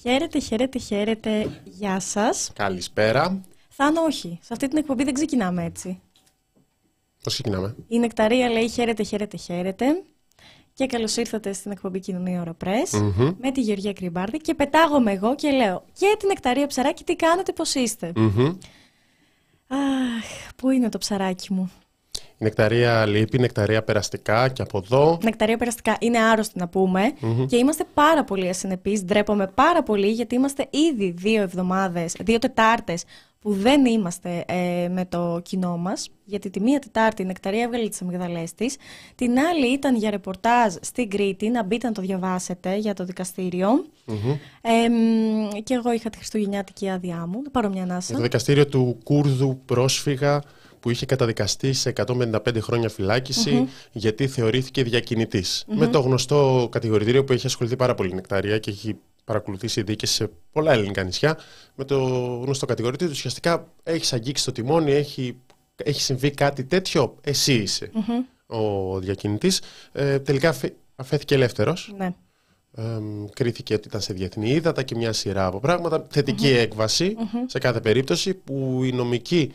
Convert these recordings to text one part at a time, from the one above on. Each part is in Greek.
Χαίρετε, χαίρετε, χαίρετε. Γεια σας. Καλησπέρα. Θάνο, όχι. Σε αυτή την εκπομπή δεν ξεκινάμε έτσι. Πώς ξεκινάμε; Η Νεκταρία λέει χαίρετε, χαίρετε, χαίρετε. Και καλώς ήρθατε στην εκπομπή Κοινωνία Ωρα Press Μμμ. με τη Γεωργία Κρυμπάρδη. Και πετάγομαι εγώ και λέω: Και την Νεκταρία ψαράκι, τι κάνετε, πώς είστε; Μμμ. Αχ, πού είναι το ψαράκι μου; Η νεκταρία λείπει, η νεκταρία περαστικά και από εδώ. Νεκταρία περαστικά είναι άρρωστη να πούμε και είμαστε πάρα πολύ ασυνεπείς. Ντρέπομαι πάρα πολύ γιατί είμαστε ήδη δύο εβδομάδες, δύο Τετάρτες που δεν είμαστε ε, με το κοινό μας. Γιατί τη μία Τετάρτη η Νεκταρία έβγαλε τις αμυγδαλές της. Την άλλη ήταν για ρεπορτάζ στην Κρήτη, να μπείτε να το διαβάσετε για το δικαστήριο. Μμμ. Ε, μ, και εγώ είχα τη χριστουγεννιάτικη άδειά μου, να πάρω μια Για ανάσα. το δικαστήριο του Κούρδου πρόσφυγα που είχε καταδικαστεί σε 155 χρόνια φυλάκιση γιατί θεωρήθηκε διακινητής. Με το γνωστό κατηγορητήριο που έχει ασχοληθεί πάρα πολύ η Νεκταρία και έχει παρακολουθήσει δίκες σε πολλά ελληνικά νησιά. Με το γνωστό κατηγορητήριο ουσιαστικά έχεις αγγίξει το τιμόνι, έχει, έχει συμβεί κάτι τέτοιο, εσύ είσαι ο διακινητής. Ε, τελικά αφέ- αφέθηκε ελεύθερος. Ναι. Εμ, κρίθηκε ότι ήταν σε διεθνή ύδατα και μια σειρά από πράγματα. Θετική έκβαση σε κάθε περίπτωση που οι νομικοί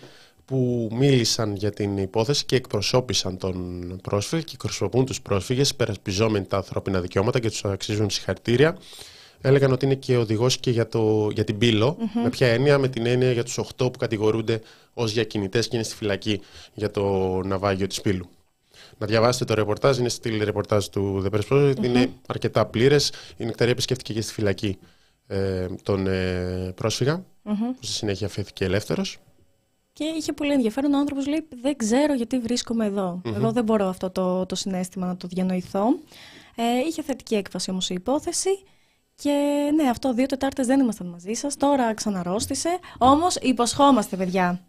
που μίλησαν για την υπόθεση και εκπροσώπησαν τον πρόσφυγα και εκπροσωπούν τους πρόσφυγες περασπιζόμενοι τα ανθρώπινα δικαιώματα και τους αξίζουν συγχαρητήρια έλεγαν ότι είναι και οδηγός και για, το, για την πύλο με ποια έννοια, με την έννοια για τους 8 που κατηγορούνται ως διακινητές και είναι στη φυλακή για το ναυάγιο της πύλου. Να διαβάσετε το ρεπορτάζ, είναι στυλ ρεπορτάζ του The Press Project, είναι αρκετά πλήρες. Η Νεκταρία επισκέφτηκε και στη φυλακή ε, τον ε, πρόσφυγα, που στη συνέχεια αφέθηκε ελεύθερος. Και είχε πολύ ενδιαφέρον. Ο άνθρωπος λέει: Δεν ξέρω γιατί βρίσκομαι εδώ. Εγώ δεν μπορώ αυτό το, το συνέστημα να το διανοηθώ. Ε, είχε θετική έκβαση όμως η υπόθεση. Και ναι, αυτό δύο Τετάρτες δεν ήμασταν μαζί σας. Τώρα ξαναρρώστησε. Όμως υποσχόμαστε, παιδιά.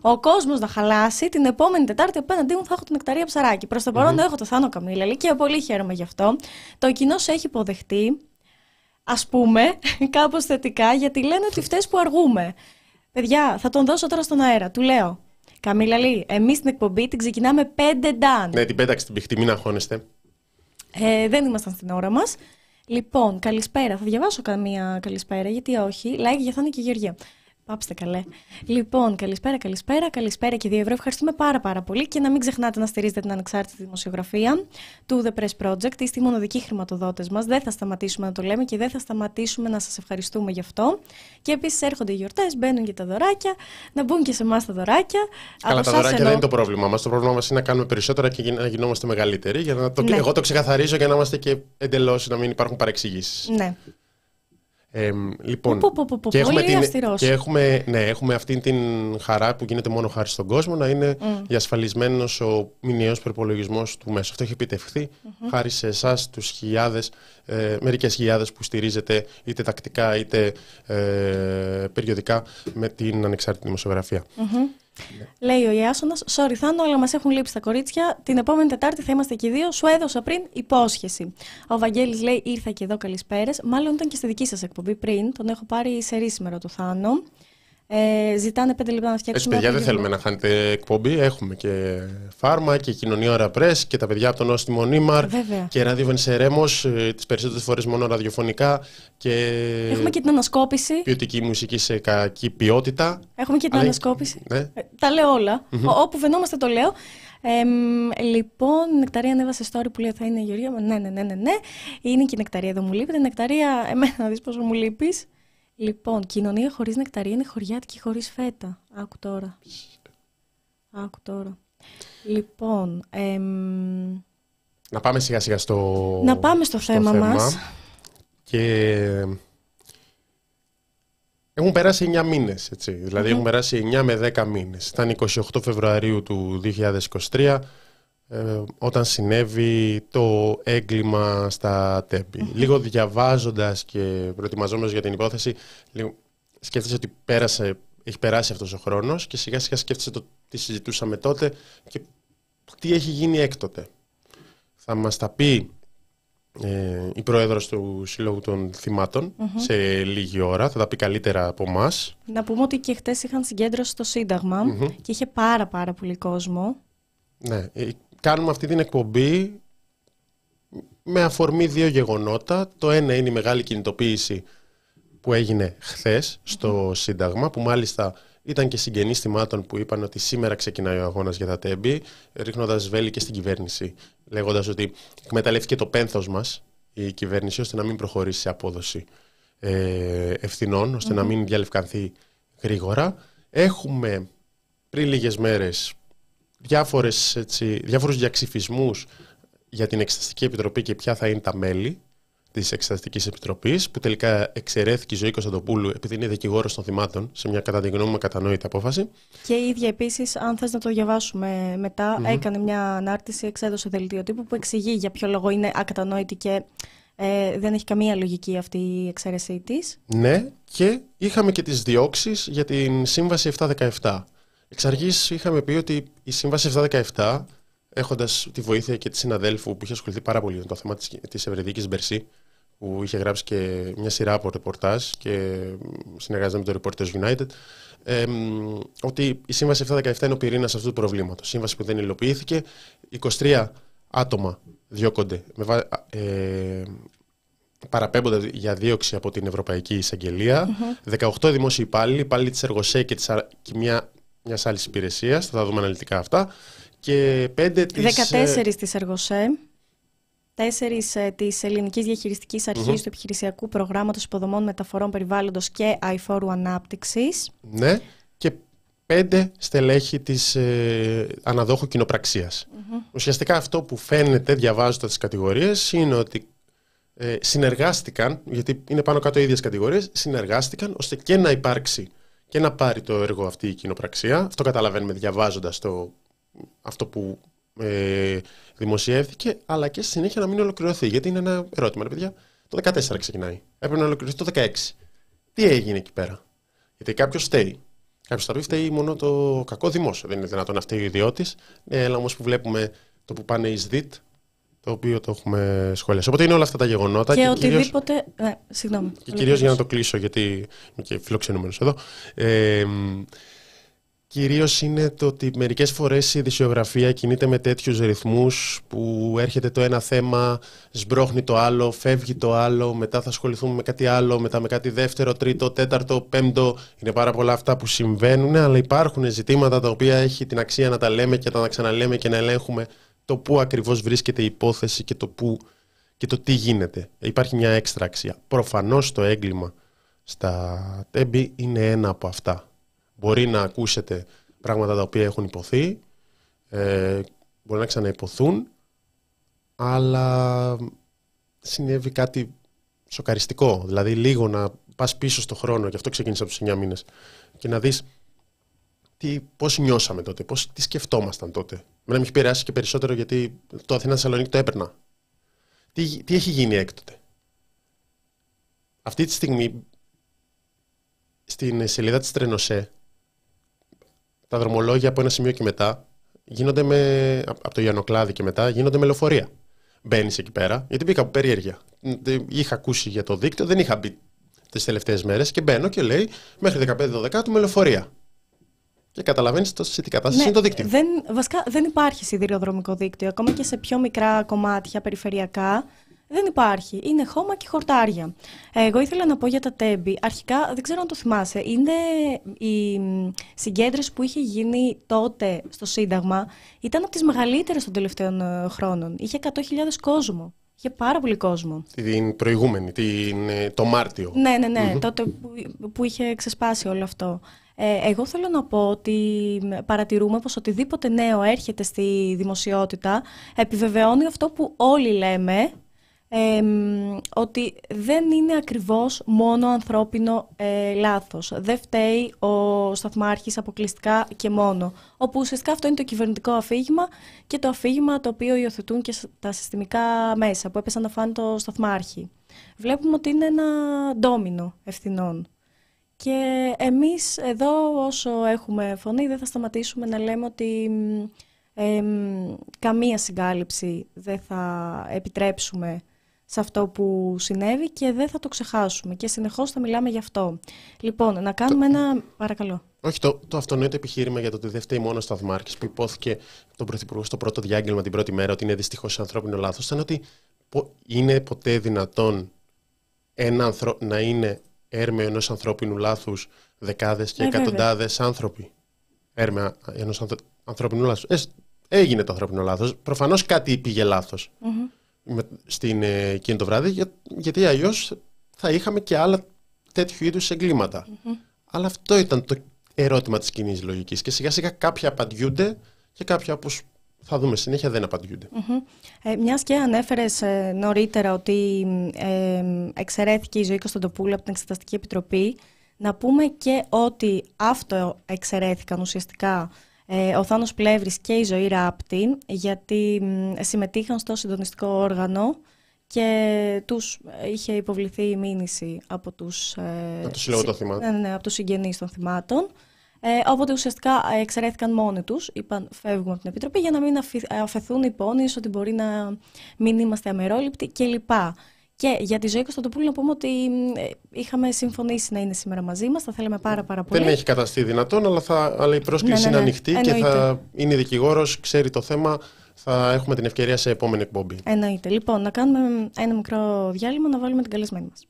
Ο κόσμος να χαλάσει την επόμενη Τετάρτη απέναντί μου θα έχω την νεκταρία ψαράκι. Προς το παρον έχω το Θάνο Καμίλαλη και πολύ χαίρομαι γι' αυτό. Το κοινό σε έχει υποδεχτεί, ας πούμε, κάπως θετικά, γιατί λένε ότι φταίει που αργούμε. Παιδιά, θα τον δώσω τώρα στον αέρα. Του λέω. Καμίλαλη, εμείς την εκπομπή την ξεκινάμε 5 ντάν. Ναι, την πέταξε την πηχτή, μην αγχώνεστε. Ε, δεν ήμασταν στην ώρα μας. Λοιπόν, καλησπέρα. Θα διαβάσω καμία καλησπέρα, γιατί όχι. Like για Θάνο και Γεωργία. Πάψτε καλέ. Λοιπόν, καλησπέρα, καλησπέρα, καλησπέρα και δύο ευρώ. Ευχαριστούμε πάρα πάρα πολύ και να μην ξεχνάτε να στηρίζετε την ανεξάρτητη δημοσιογραφία του The Press Project. Είστε οι μοναδικοί χρηματοδότες μας. Δεν θα σταματήσουμε να το λέμε και δεν θα σταματήσουμε να σας ευχαριστούμε γι' αυτό. Και επίσης έρχονται οι γιορτές, μπαίνουν και τα δωράκια, να μπουν και σε εμάς τα δωράκια. Καλά, Από τα εσάς δωράκια εννοώ. δεν είναι το πρόβλημα μας. Το πρόβλημα μας είναι να κάνουμε περισσότερα και να γινόμαστε μεγαλύτεροι. Για να το... Ναι. Εγώ το ξεκαθαρίζω για να είμαστε και εντελώς να μην υπάρχουν παρεξηγήσεις. Ναι. Ε, λοιπόν, Πω, πω, πω, πω, και, έχουμε πολύ την, αυστηρός. και έχουμε, ναι, έχουμε αυτή την χαρά που γίνεται μόνο χάρη στον κόσμο να είναι διασφαλισμένος ο μηνιαίος προπολογισμός του μέσου. Αυτό έχει επιτευχθεί χάρη σε εσάς, τους χιλιάδες, ε, μερικές χιλιάδες που στηρίζετε είτε τακτικά είτε ε, περιοδικά με την ανεξάρτητη δημοσιογραφία. Λέει ο Ιάσονας, sorry Θάνο, αλλά μας έχουν λείψει τα κορίτσια. Την επόμενη Τετάρτη θα είμαστε και οι δύο. Σου έδωσα πριν υπόσχεση. Ο Βαγγέλης λέει, ήρθα και εδώ καλησπέρες. Μάλλον ήταν και στη δική σας εκπομπή πριν. Τον έχω πάρει σε σήμερα το Θάνο. Ε, ζητάνε πέντε λεπτά να Έτσι, φτιάξουμε. παιδιά, δεν ένα θέλουμε να χάνετε εκπομπή. Έχουμε και φάρμα και κοινωνία ώρα πρέσ και τα παιδιά από τον Νόστιμο Νίμαρ Βέβαια. και ράδιο Βενσερέμος, τις περισσότερες φορές μόνο ραδιοφωνικά και Έχουμε και την ανασκόπηση. ποιοτική μουσική σε κακή ποιότητα. Έχουμε και την Αλλά- ανασκόπηση. Ναι. Ε, τα λέω όλα. Ο- όπου βαινόμαστε το λέω. Ε, μ, λοιπόν, η Νεκταρία ανέβασε story που λέει θα είναι η Γεωργία. Ναι, ναι, ναι, ναι, ναι. Είναι και η Νεκταρία εδώ μου λείπει. Η Νεκταρία, εμένα να δεις πόσο μου λείπεις. Λοιπόν, κοινωνία χωρίς Νεκταρία είναι χωριάτικη χωρίς φέτα. Άκου τώρα. Άκου τώρα. Λοιπόν, εμ, Να πάμε σιγά σιγά στο, να πάμε στο, θέμα, μας. Και έχουν περάσει 9 μήνες, έτσι. Δηλαδή έχουν περάσει 9 με 10 μήνες. Ήταν 28 Φεβρουαρίου του 2023 ε, όταν συνέβη το έγκλημα στα τέμπη. Λίγο διαβάζοντας και προετοιμαζόμενος για την υπόθεση, λίγο, σκέφτεσαι ότι πέρασε, έχει περάσει αυτός ο χρόνος και σιγά σιγά σκέφτεσαι το τι συζητούσαμε τότε και τι έχει γίνει έκτοτε. Θα μας τα πει ε, η πρόεδρος του Συλλόγου των θυματων σε λίγη ώρα. Θα τα πει καλύτερα από εμάς. Να πούμε ότι και χτες είχαν συγκέντρωση στο συνταγμα και είχε πάρα πάρα πολύ κόσμο. Ναι, ε, κάνουμε αυτή την εκπομπή με αφορμή δύο γεγονότα. Το ένα είναι η μεγάλη κινητοποίηση που έγινε χθες στο Σύνταγμα, που μάλιστα ήταν και συγγενείς θυμάτων που είπαν ότι σήμερα ξεκινάει ο αγώνας για τα τέμπη, ρίχνοντας βέλη και στην κυβέρνηση, λέγοντας ότι εκμεταλλεύτηκε το πένθος μας η κυβέρνηση ώστε να μην προχωρήσει σε απόδοση ε, ευθυνών, ώστε να μην διαλευκανθεί γρήγορα. Έχουμε πριν λίγες μέρες διάφορες, έτσι, διάφορους διαξυφισμούς για την Εξεταστική Επιτροπή και ποια θα είναι τα μέλη της Εξεταστικής Επιτροπής, που τελικά εξαιρέθηκε η ζωή Κωνσταντοπούλου επειδή είναι δικηγόρος των θυμάτων, σε μια κατά τη γνώμη μου κατανόητη απόφαση. Και η ίδια επίσης, αν θες να το διαβάσουμε μετά, έκανε μια ανάρτηση, εξέδωσε δελτίο τύπου που εξηγεί για ποιο λόγο είναι ακατανόητη και ε, δεν έχει καμία λογική αυτή η εξαίρεσή της. Ναι, και είχαμε και τις διώξεις για την Σύμβαση 717. Εξ αρχής είχαμε πει ότι η Σύμβαση 717 έχοντας τη βοήθεια και της συναδέλφου που είχε ασχοληθεί πάρα πολύ με το θέμα της Ευρεδίκη Μπερσή, που είχε γράψει και μια σειρά από ρεπορτάζ και συνεργάζεται με το Reporters United, ε, ότι η Σύμβαση 717 είναι ο πυρήνας αυτού του προβλήματος. Σύμβαση που δεν υλοποιήθηκε. 23 άτομα διώκονται, με, ε, παραπέμπονται για δίωξη από την Ευρωπαϊκή Εισαγγελία. 18 δημόσιοι υπάλληλοι, υπάλληλοι της Εργοσέ και, της, και μια μιας άλλης υπηρεσίας, θα τα δούμε αναλυτικά αυτά. Και 5 της... 14 της Εργοσέ, 4 ε, της Ελληνικής Διαχειριστικής Αρχής του Επιχειρησιακού Προγράμματος Υποδομών Μεταφορών Περιβάλλοντος και Αϊφόρου Ανάπτυξης. Ναι, και 5 στελέχη της ε, αναδόχου κοινοπραξίας. Ουσιαστικά αυτό που φαίνεται διαβάζοντας τις κατηγορίες είναι ότι ε, συνεργάστηκαν, γιατί είναι πάνω κάτω οι ίδιες κατηγορίες, συνεργάστηκαν ώστε και να υπάρξει και να πάρει το έργο αυτή η κοινοπραξία. Αυτό καταλαβαίνουμε διαβάζοντας το αυτό που ε, δημοσιεύθηκε, αλλά και στη συνέχεια να μην ολοκληρωθεί. Γιατί είναι ένα ερώτημα, ρε παιδιά. Το 14 ξεκινάει. Έπρεπε να ολοκληρωθεί το 16. Τι έγινε εκεί πέρα; Γιατί κάποιος φταίει. Κάποιος θα πει φταίει μόνο το κακό δημόσιο. Δεν είναι δυνατόν να φταίει ο ιδιώτης. Ναι, αλλά όμως που βλέπουμε το που πάνε ει ΔΙΤ, το οποίο το έχουμε σχολιάσει. Οπότε είναι όλα αυτά τα γεγονότα. Και, και οτιδήποτε. Κυρίως... Ναι, συγγνώμη. Και κυρίως για να το κλείσω, γιατί είμαι και φιλοξενούμενος εδώ. Ε, Κυρίως είναι το ότι μερικές φορές η ειδησιογραφία κινείται με τέτοιους ρυθμούς που έρχεται το ένα θέμα, σμπρώχνει το άλλο, φεύγει το άλλο, μετά θα ασχοληθούμε με κάτι άλλο, μετά με κάτι δεύτερο, τρίτο, τέταρτο, πέμπτο. Είναι πάρα πολλά αυτά που συμβαίνουν, αλλά υπάρχουν ζητήματα τα οποία έχει την αξία να τα λέμε και να τα ξαναλέμε και να ελέγχουμε το πού ακριβώς βρίσκεται η υπόθεση και το, που, και το τι γίνεται. Υπάρχει μια έξτρα αξία. Προφανώς το έγκλημα στα τέμπη είναι ένα από αυτά Μπορεί να ακούσετε πράγματα τα οποία έχουν υποθεί, ε, μπορεί να ξαναϋποθούν, αλλά συνέβη κάτι σοκαριστικό. Δηλαδή λίγο να πας πίσω στο χρόνο, και αυτό ξεκίνησα από τους 9 μήνες, και να δεις τι, πώς νιώσαμε τότε, πώς, τι σκεφτόμασταν τότε. Μένα με έχει περάσει και περισσότερο γιατί το Αθήνα Θεσσαλονίκη το έπαιρνα. Τι, τι έχει γίνει έκτοτε. Αυτή τη στιγμή στην σελίδα της Τρενοσέ τα δρομολόγια από ένα σημείο και μετά γίνονται με, από το Ιαννοκλάδι και μετά γίνονται με λεωφορεία. Μπαίνεις εκεί πέρα, γιατί μπήκα από περιέργεια. Είχα ακούσει για το δίκτυο, δεν είχα μπει τις τελευταίες μέρες και μπαίνω και λέει μέχρι 15-12 του με λεωφορεία. Και καταλαβαίνεις σε τι κατάσταση ναι, είναι το δίκτυο. Δεν, βασικά δεν υπάρχει σιδηροδρομικό δίκτυο. Ακόμα και σε πιο μικρά κομμάτια περιφερειακά δεν υπάρχει. Είναι χώμα και χορτάρια. Εγώ ήθελα να πω για τα τέμπη. Αρχικά, δεν ξέρω αν το θυμάσαι, είναι η συγκέντρωση που είχε γίνει τότε στο Σύνταγμα. Ήταν από τις μεγαλύτερες των τελευταίων ε, χρόνων. Είχε 100.000 κόσμο. Είχε πάρα πολύ κόσμο. Την προηγούμενη, την, ε, το Μάρτιο. Ναι, ναι, ναι. Τότε που, που είχε ξεσπάσει όλο αυτό. Ε, εγώ θέλω να πω ότι παρατηρούμε πως οτιδήποτε νέο έρχεται στη δημοσιότητα επιβεβαιώνει αυτό που όλοι λέμε ότι δεν είναι ακριβώς μόνο ανθρώπινο ε, λάθος. Δεν φταίει ο σταθμάρχης αποκλειστικά και μόνο. Όπου ουσιαστικά αυτό είναι το κυβερνητικό αφήγημα και το αφήγημα το οποίο υιοθετούν και τα συστημικά μέσα που έπεσαν να φάνε το σταθμάρχη. Βλέπουμε ότι είναι ένα ντόμινο ευθυνών. Και εμείς εδώ όσο έχουμε φωνή δεν θα σταματήσουμε να λέμε ότι καμία συγκάλυψη δεν θα επιτρέψουμε σε αυτό που συνέβη και δεν θα το ξεχάσουμε και συνεχώς θα μιλάμε γι' αυτό. Λοιπόν, να κάνουμε ένα... Παρακαλώ. Όχι, το, το αυτονόητο επιχείρημα για το ότι δεν φταίει μόνο σταθμάρχης που υπόθηκε τον Πρωθυπουργό στο πρώτο διάγγελμα την πρώτη μέρα ότι είναι δυστυχώς ανθρώπινο λάθος, ήταν ότι είναι ποτέ δυνατόν ένα ανθρω... να είναι έρμεο ενός ανθρώπινου λάθους δεκάδες και ε, εκατοντάδες άνθρωποι. Έρμεο ενός ανθρώπινου λάθους. Ε, έγινε το ανθρώπινο λάθος. Προφανώς κάτι πήγε λάθος mm-hmm. στην, ε, εκείνη το βράδυ, για, γιατί αλλιώς θα είχαμε και άλλα τέτοιου είδους εγκλήματα. Αλλά αυτό ήταν το ερώτημα της κοινής λογικής και σιγά σιγά κάποια απαντιούνται και κάποια όπως θα δούμε συνέχεια δεν απαντιούνται. Ε, μιας και ανέφερες ε, νωρίτερα ότι ε, εξαιρέθηκε η ζωή Κωνσταντοπούλου από την Εξεταστική Επιτροπή, να πούμε και ότι αυτό εξαιρέθηκαν ουσιαστικά ε, ο Θάνος Πλεύρης και η Ζωή Ράπτη, γιατί συμμετείχαν στο συντονιστικό όργανο και τους είχε υποβληθεί η μήνυση από τους, από τους, ναι, ναι, ναι, από τους συγγενείς των θυμάτων. Ε, οπότε ουσιαστικά εξαιρέθηκαν μόνοι τους, είπαν φεύγουμε από την Επιτροπή για να μην αφαιθούν οι πόνοι ότι μπορεί να μην είμαστε αμερόληπτοι κλπ. Και για τη ζωή Κωνσταντοπούλου να πούμε ότι ε, είχαμε συμφωνήσει να είναι σήμερα μαζί μας. Θα θέλαμε πάρα, πάρα πολύ. Δεν έχει καταστεί δυνατόν, αλλά, θα, αλλά η πρόσκληση ναι, ναι, ναι. είναι ανοιχτή και θα είναι δικηγόρος, ξέρει το θέμα. Θα έχουμε την ευκαιρία σε επόμενη εκπομπή. Εννοείται. Λοιπόν, να κάνουμε ένα μικρό διάλειμμα να βάλουμε την καλεσμένη μας.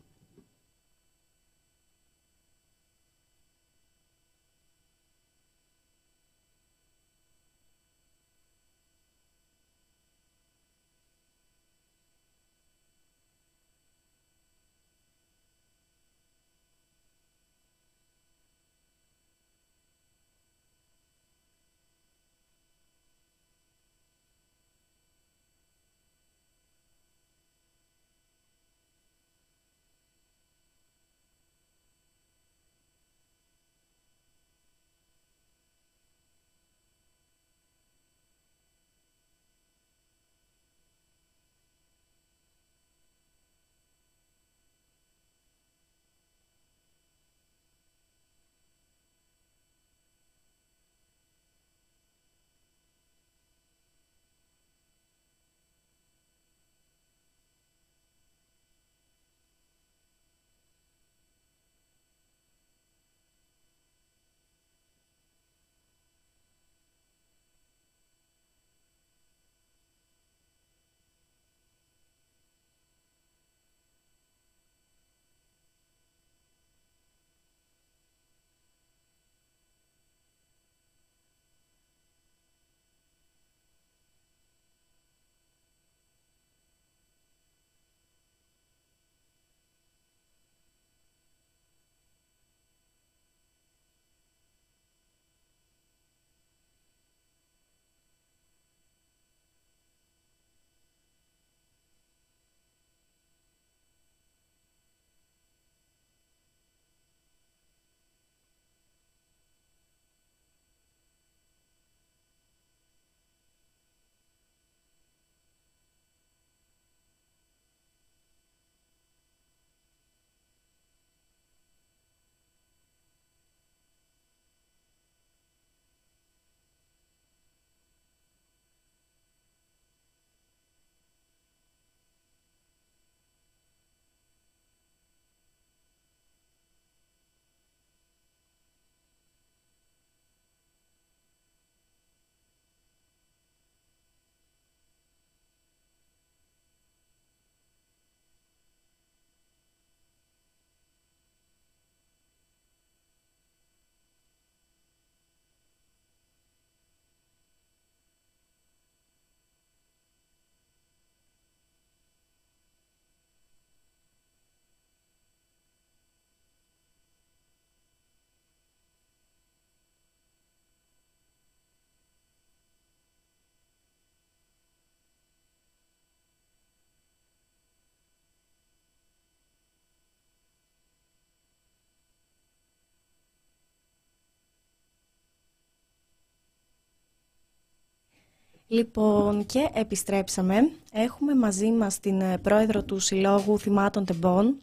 Λοιπόν, και επιστρέψαμε. Έχουμε μαζί μας την ε, πρόεδρο του Συλλόγου Θυμάτων Τεμπών,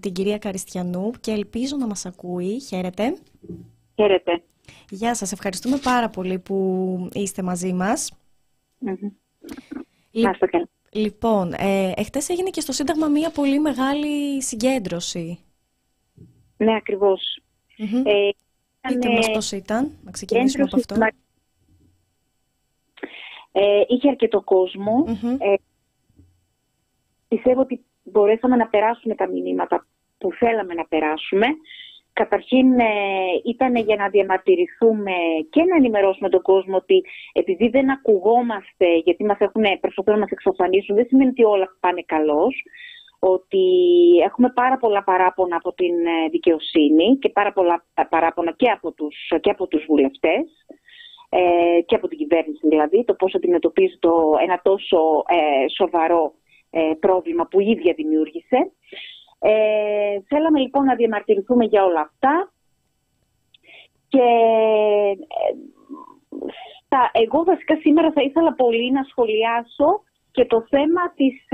την κυρία Καριστιανού, και ελπίζω να μας ακούει. Χαίρετε. Χαίρετε. Γεια σας. Ευχαριστούμε πάρα πολύ που είστε μαζί μας. Mm-hmm. Λοιπόν, ε, εχθές έγινε και στο Σύνταγμα μία πολύ μεγάλη συγκέντρωση. Ναι, ακριβώς. Mm-hmm. Ε, Πείτε μας πώς ήταν, να ξεκινήσουμε από αυτό. Ε, είχε αρκετό Ε, πιστεύω ότι μπορέσαμε να περάσουμε τα μηνύματα που θέλαμε να περάσουμε. Καταρχήν ε, ήταν για να διαμαρτυρηθούμε και να ενημερώσουμε τον κόσμο ότι επειδή δεν ακουγόμαστε, γιατί μας έχουν προσπαθούν να μας εξαφανίσουν, δεν σημαίνει ότι όλα πάνε καλώς ότι έχουμε πάρα πολλά παράπονα από την ε, δικαιοσύνη και πάρα πολλά παράπονα και από τους, και από τους βουλευτές ε, και από την κυβέρνηση δηλαδή, το πώς αντιμετωπίζει το, ένα τόσο ε, σοβαρό ε, πρόβλημα που η ίδια δημιούργησε. Ε, θέλαμε λοιπόν να διαμαρτυρηθούμε για όλα αυτά και στα, εγώ βασικά σήμερα θα ήθελα πολύ να σχολιάσω και το θέμα της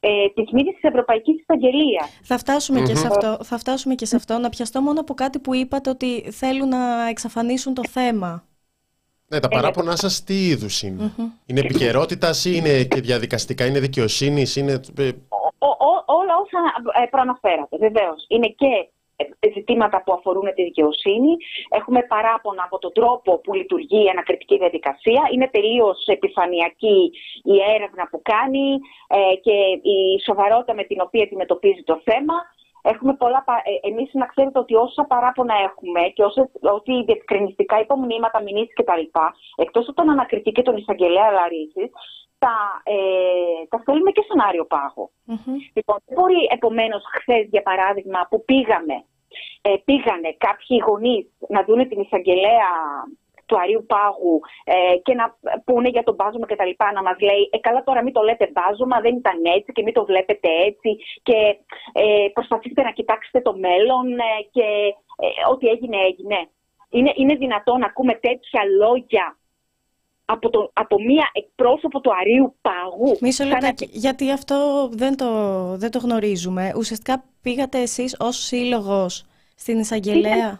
ε, της μήνυσης της Ευρωπαϊκής Εισαγγελίας. Θα φτάσουμε, και σε αυτό, θα φτάσουμε και σε αυτό. Να πιαστώ μόνο από κάτι που είπατε ότι θέλουν να εξαφανίσουν το θέμα. Ναι, τα παράπονά σας τι είδους είναι; Είναι επικαιρότητα ή είναι και διαδικαστικά, είναι δικαιοσύνης, είναι... Ε, όλα όσα ε, προαναφέρατε, βεβαίως. Είναι και ζητήματα που αφορούν τη δικαιοσύνη. Έχουμε παράπονα από τον τρόπο που λειτουργεί η ανακριτική διαδικασία. Είναι τελείως επιφανειακή η έρευνα που κάνει ε, και η σοβαρότητα με την οποία αντιμετωπίζει το θέμα. Έχουμε πολλά, ε, εμείς να ξέρετε ότι όσα παράπονα έχουμε και όσα, ότι διευκρινιστικά υπομνήματα, μηνύσεις κτλ. Εκτός από τον ανακριτή και τον εισαγγελέα Λαρίσης, τα, ε, τα στέλνουμε και στον Άριο Πάγο. Mm-hmm. Λοιπόν, δεν μπορεί επομένως χθες, για παράδειγμα, που πήγαμε ε, πήγανε κάποιοι γονείς να δουν την εισαγγελέα του Αρίου Πάγου ε, και να πούνε για τον μπάζωμα και τα λοιπά, να μας λέει «Ε, καλά τώρα μην το λέτε μπάζωμα, δεν ήταν έτσι και μην το βλέπετε έτσι και ε, προσπαθήστε να κοιτάξετε το μέλλον ε, και ε, ό,τι έγινε έγινε». Είναι, είναι δυνατόν να ακούμε τέτοια λόγια από, το, από μία εκπρόσωπο του Αρίου Πάγου. Μισό λεπτάκι, γιατί αυτό δεν το, δεν το γνωρίζουμε. Ουσιαστικά πήγατε εσείς ως σύλλογος στην εισαγγελέα;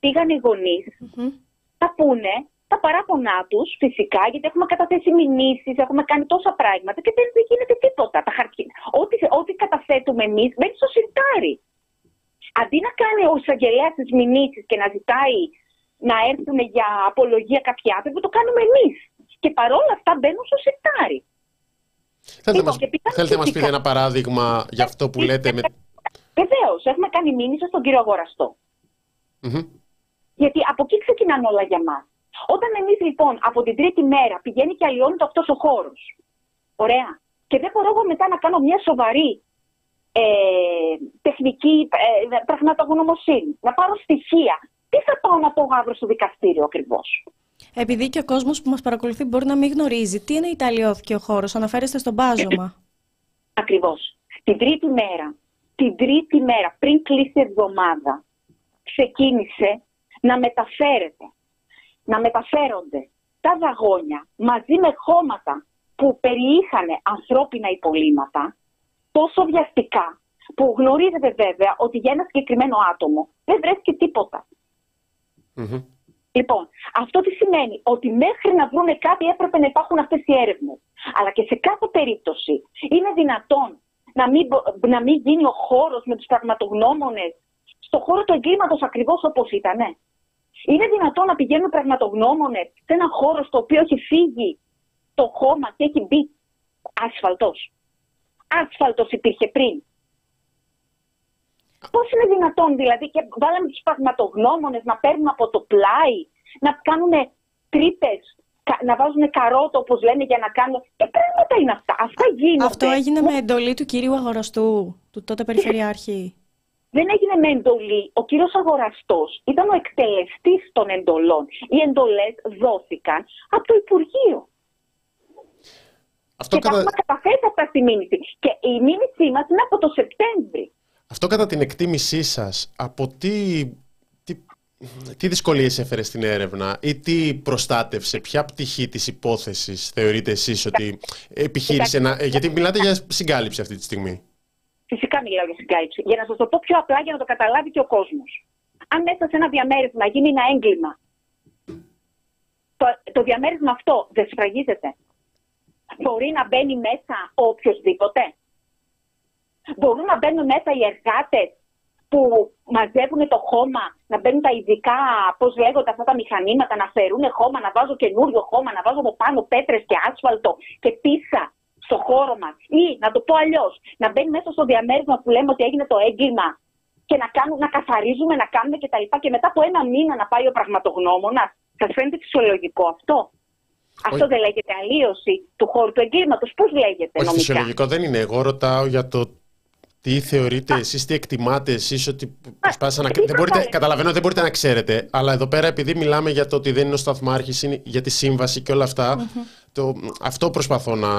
Πήγαν, οι γονείς, mm-hmm. θα πούνε τα παράπονά τους φυσικά, γιατί έχουμε καταθέσει μηνύσεις, έχουμε κάνει τόσα πράγματα και δεν γίνεται τίποτα. Τα χαρτιά. Ό,τι, ό,τι καταθέτουμε εμείς μπαίνει στο σιρτάρι. Αντί να κάνει ο εισαγγελέας τις μηνύσεις και να ζητάει να έρθουν για απολογία κάποιοι άνθρωποι, το κάνουμε εμείς. Και παρόλα αυτά μπαίνουν στο σιρτάρι. Θέλετε, λοιπόν, μας, θέλετε να μας πείτε ένα παράδειγμα για αυτό που λέτε. Με... Βεβαίως, έχουμε κάνει μήνυση στον κύριο Γιατί από εκεί ξεκινάνε όλα για μας. Όταν εμείς λοιπόν από την τρίτη μέρα πηγαίνει και αλλοιώνεται αυτός ο χώρος. Ωραία. Και δεν μπορώ εγώ μετά να κάνω μια σοβαρή ε, τεχνική ε, πραγματογνωμοσύνη, να πάρω στοιχεία, τι θα πάω να πω αύριο στο δικαστήριο ακριβώς; Επειδή και ο κόσμος που μας παρακολουθεί μπορεί να μην γνωρίζει, τι είναι Ιταλιώθηκε ο χώρος, αναφέρεστε στον μπάζωμα. Ακριβώς. Την τρίτη μέρα, την τρίτη μέρα πριν κλείσει η εβδομάδα, ξεκίνησε να μεταφέρεται, να μεταφέρονται τα βαγόνια μαζί με χώματα που περιείχαν ανθρώπινα υπολείμματα τόσο βιαστικά που γνωρίζετε βέβαια ότι για ένα συγκεκριμένο άτομο δεν βρέθηκε τίποτα. Λοιπόν, αυτό τι σημαίνει, ότι μέχρι να βρουν κάτι έπρεπε να υπάρχουν αυτές οι έρευνες. Αλλά και σε κάθε περίπτωση είναι δυνατόν να μην, να μην γίνει ο χώρος με τους πραγματογνώμονε στο χώρο του εγκλήματος ακριβώς όπως ήταν. Είναι δυνατόν να πηγαίνουν πραγματογνώμονε σε ένα χώρο στο οποίο έχει φύγει το χώμα και έχει μπει άσφαλτος. Άσφαλτος υπήρχε πριν. Πώς είναι δυνατόν δηλαδή και βάλαμε τους πραγματογνώμονες να παίρνουν από το πλάι, να κάνουν τρύπες, να βάζουν καρότο όπως λένε για να κάνουν. Και πράγματα είναι αυτά. Αυτά γίνονται. Αυτό έγινε με εντολή του κυρίου Αγοραστού, του τότε Περιφερειάρχη. Δεν έγινε με εντολή. Ο κύριος Αγοραστός ήταν ο εκτελεστής των εντολών. Οι εντολές δόθηκαν από το Υπουργείο. Αυτό και κατα... τα έχουμε καταθέσει αυτά στη μήνυση. Και η μήνυσή μας είναι από το Σεπτέμβρη. Αυτό κατά την εκτίμησή σας, από τι, τι, τι δυσκολίες έφερες στην έρευνα ή τι προστάτευσε, ποια πτυχή της υπόθεσης θεωρείτε εσείς ότι επιχείρησε να... Ε, γιατί μιλάτε για συγκάλυψη αυτή τη στιγμή. Φυσικά μιλάω για συγκάλυψη. Για να σας το πω πιο απλά για να το καταλάβει και ο κόσμος. Αν μέσα σε ένα διαμέρισμα γίνει ένα έγκλημα, το, το διαμέρισμα αυτό δεν σφραγίζεται. Μπορεί να μπαίνει μέσα οποιοδήποτε. Μπορούν να μπαίνουν μέσα οι εργάτες που μαζεύουν το χώμα, να μπαίνουν τα ειδικά, πώς λέγονται αυτά τα μηχανήματα, να φερούν χώμα, να βάζω καινούριο χώμα, να βάζω από πάνω πέτρες και άσφαλτο και πίσα στο χώρο μας. Ή να το πω αλλιώς, να μπαίνει μέσα στο διαμέρισμα που λέμε ότι έγινε το έγκλημα και να, κάνουμε, να καθαρίζουμε, να κάνουμε κτλ. Και, και μετά από ένα μήνα να πάει ο πραγματογνώμονας. Σας φαίνεται φυσιολογικό αυτό; Αυτό δεν λέγεται αλλίωση του χώρου του εγκλήματος. Πώς λέγεται, Όχι, νομικά; φυσιολογικό δεν είναι. Εγώ ρωτάω για το τι θεωρείτε εσείς, τι εκτιμάτε εσείς ότι προσπάθησα να. Δεν μπορείτε, καταλαβαίνω ότι δεν μπορείτε να ξέρετε, αλλά εδώ πέρα επειδή μιλάμε για το ότι δεν είναι ο σταθμάρχης, είναι για τη σύμβαση και όλα το, αυτό προσπαθώ να,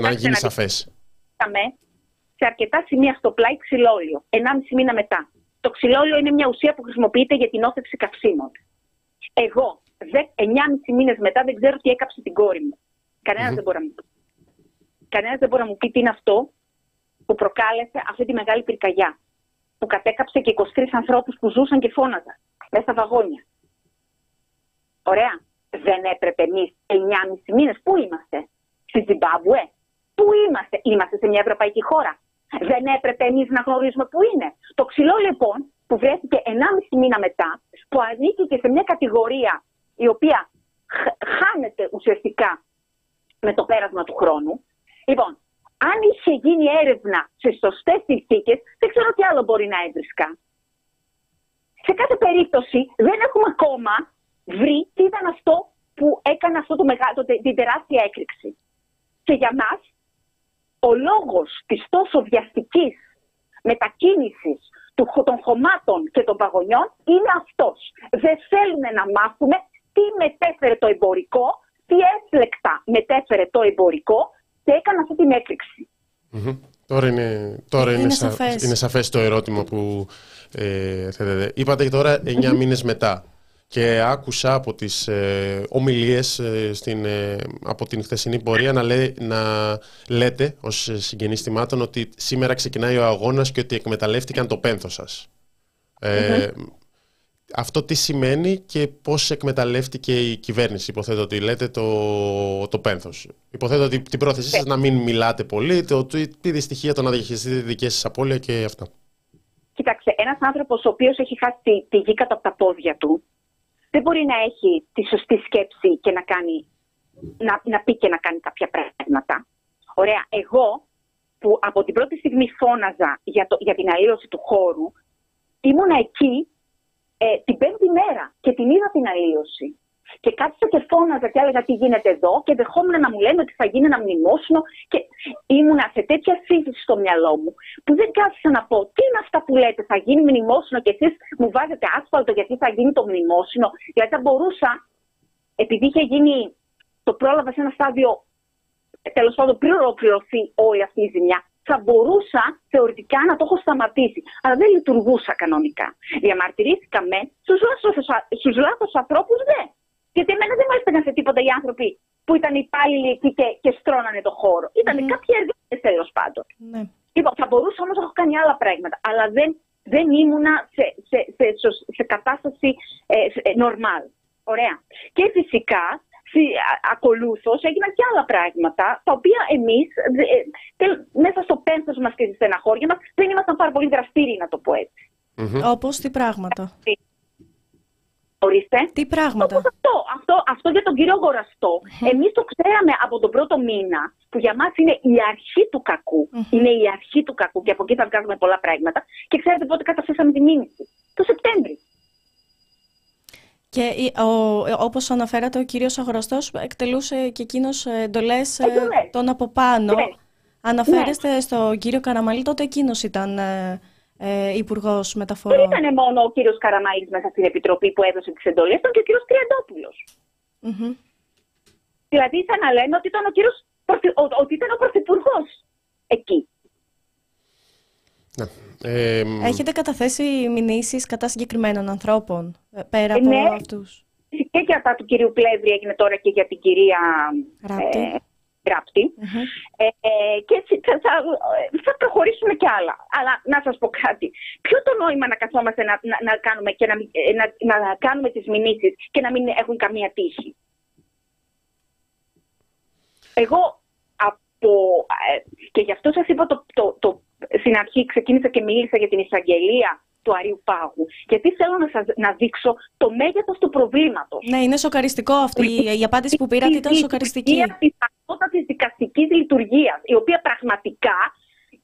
να γίνει σαφές. Σε αρκετά σημεία στο πλάι ξυλόλιο, 1,5 μήνα μετά. Το ξυλόλιο είναι μια ουσία που χρησιμοποιείται για την όθευση καυσίμων. Εγώ, 9,5 μήνες μετά, δεν ξέρω τι έκαψε την κόρη μου. Κανένας δεν μπορεί να μου πει. Κανένας δεν μπορεί να μου πει τι είναι αυτό που προκάλεσε αυτή τη μεγάλη πυρκαγιά. Που κατέκαψε και 23 ανθρώπους που ζούσαν και φώναζαν μέσα στα βαγόνια. Ωραία. Δεν έπρεπε εμείς 9,5 μήνες. Πού είμαστε, στη Ζιμπάμπουε. Πού είμαστε, είμαστε σε μια ευρωπαϊκή χώρα. Δεν έπρεπε εμείς να γνωρίζουμε πού είναι. Το ξυλό λοιπόν που βρέθηκε 1,5 μήνα μετά, που ανήκει και σε μια κατηγορία η οποία χάνεται ουσιαστικά με το πέρασμα του χρόνου. Λοιπόν, αν είχε γίνει έρευνα σε σωστές συνθήκες, δεν ξέρω τι άλλο μπορεί να έβρισκα. Σε κάθε περίπτωση δεν έχουμε ακόμα βρει τι ήταν αυτό που έκανε αυτό το μεγάλο, την τεράστια έκρηξη. Και για μας, ο λόγος της τόσο βιαστικής μετακίνησης των χωμάτων και των παγωνιών είναι αυτός. Δεν θέλουμε να μάθουμε τι μετέφερε το εμπορικό, τι έσλεκτα μετέφερε το εμπορικό και έκανα αυτή την εκρηξη Τώρα είναι, τώρα είναι, σαφές. είναι σαφές το ερώτημα που ε, θέλετε. Είπατε τώρα 9 μήνες μετά και άκουσα από τις ε, ομιλίες ε, στην, ε, από την χθεσινή πορεία να, λέ, να λέτε ως συγγενείς θυμάτων ότι σήμερα ξεκινάει ο αγώνας και ότι εκμεταλλεύτηκαν το πένθος σας. Ε, αυτό τι σημαίνει και πώς εκμεταλλεύτηκε η κυβέρνηση. Υποθέτω ότι λέτε το, το πένθος. Υποθέτω ότι την πρόθεσή σας να μην μιλάτε πολύ, το, τι δυστυχία το να διαχειριστείτε τη δική σας απώλεια και αυτά. Κοίταξε, ένας άνθρωπος ο οποίος έχει χάσει τη, τη γη κατά από τα πόδια του, δεν μπορεί να έχει τη σωστή σκέψη και να, κάνει, να, να πει και να κάνει κάποια πράγματα. Ωραία, εγώ που από την πρώτη στιγμή φώναζα για, το, για την αλλίωση του χώρου, ήμουνα εκεί ε, την πέμπτη μέρα και την είδα την αλλίωση. Και κάθισα και φώναζα και έλεγα τι γίνεται εδώ; και δεχόμουν να μου λένε ότι θα γίνει ένα μνημόσυνο και ήμουνα σε τέτοια σύγχυση στο μυαλό μου που δεν κάθισα να πω τι είναι αυτά που λέτε θα γίνει μνημόσυνο και εσείς μου βάζετε άσφαλτο γιατί θα γίνει το μνημόσυνο; Γιατί θα μπορούσα επειδή είχε γίνει το πρόλαβα σε ένα στάδιο τέλος πάντων πριν ολοκληρωθεί όλη αυτή η ζημιά θα μπορούσα θεωρητικά να το έχω σταματήσει. Αλλά δεν λειτουργούσα κανονικά. Διαμαρτυρήθηκα με, στους λάθος ανθρώπους ναι. Γιατί εμένα δεν μου έφταναν σε τίποτα οι άνθρωποι που ήταν υπάλληλοι εκεί και, και στρώνανε το χώρο. Ήταν mm. κάποιοι εργάτε τέλος πάντων. Ναι. Λοιπόν, θα μπορούσα όμως να έχω κάνει άλλα πράγματα. Αλλά δεν, δεν ήμουνα σε, σε, σε, σε, κατάσταση ε, normal. Ωραία. Και φυσικά ακολούθως έγιναν και άλλα πράγματα, τα οποία εμείς ε, μέσα στο πένθος μας και στη στεναχώρια μας δεν ήμασταν πάρα πολύ δραστήριοι, να το πω έτσι. Mm-hmm. Όπως τι πράγματα; Ορίστε. Τι πράγματα; αυτό, αυτό, αυτό για τον κύριο Γοραστό. Mm-hmm. Εμείς το ξέραμε από τον πρώτο μήνα, που για μας είναι η αρχή του κακού. Είναι η αρχή του κακού και από εκεί θα βγάζουμε πολλά πράγματα. Και ξέρετε πότε καταθέσαμε τη μήνυση. Το Σεπτέμβρη. Και ο, όπως αναφέρατε, ο κύριος Αγοραστός εκτελούσε και εκείνος εντολές ε, τον από πάνω. Ναι. Αναφέρεστε ναι. στον κύριο Καραμαλή, τότε εκείνος ήταν ε, ε υπουργός Μεταφορών. Δεν ήταν μόνο ο κύριος Καραμαλής μέσα στην Επιτροπή που έδωσε τις εντολές, ήταν και ο κύριος Τριαντόπουλος. Mm-hmm. Δηλαδή, σαν να λένε ότι ήταν ο, κύριος, ότι ήταν ο πρωθυπουργός εκεί. Ναι. Έχετε καταθέσει μηνύσεις κατά συγκεκριμένων ανθρώπων, ε, πέρα από ναι. αυτούς; Και για τα του κυρίου Πλεύρη έγινε τώρα και για την κυρία Ράπτη. Ε, ραπτη ε, και έτσι θα, θα, θα, προχωρήσουμε κι άλλα. Αλλά να σας πω κάτι. Ποιο το νόημα να καθόμαστε να, να, να κάνουμε, και να, να, να κάνουμε τις μηνύσεις και να μην έχουν καμία τύχη; Εγώ από, και γι' αυτό σας είπα το, το, το στην αρχή ξεκίνησα και μίλησα για την εισαγγελία του Αρίου Πάγου. Γιατί θέλω να, σας, να δείξω το μέγεθος του προβλήματος. Ναι, είναι σοκαριστικό αυτή. Η, η απάντηση που πήρατε ήταν σοκαριστική. Η της δικαστικής λειτουργίας, η οποία πραγματικά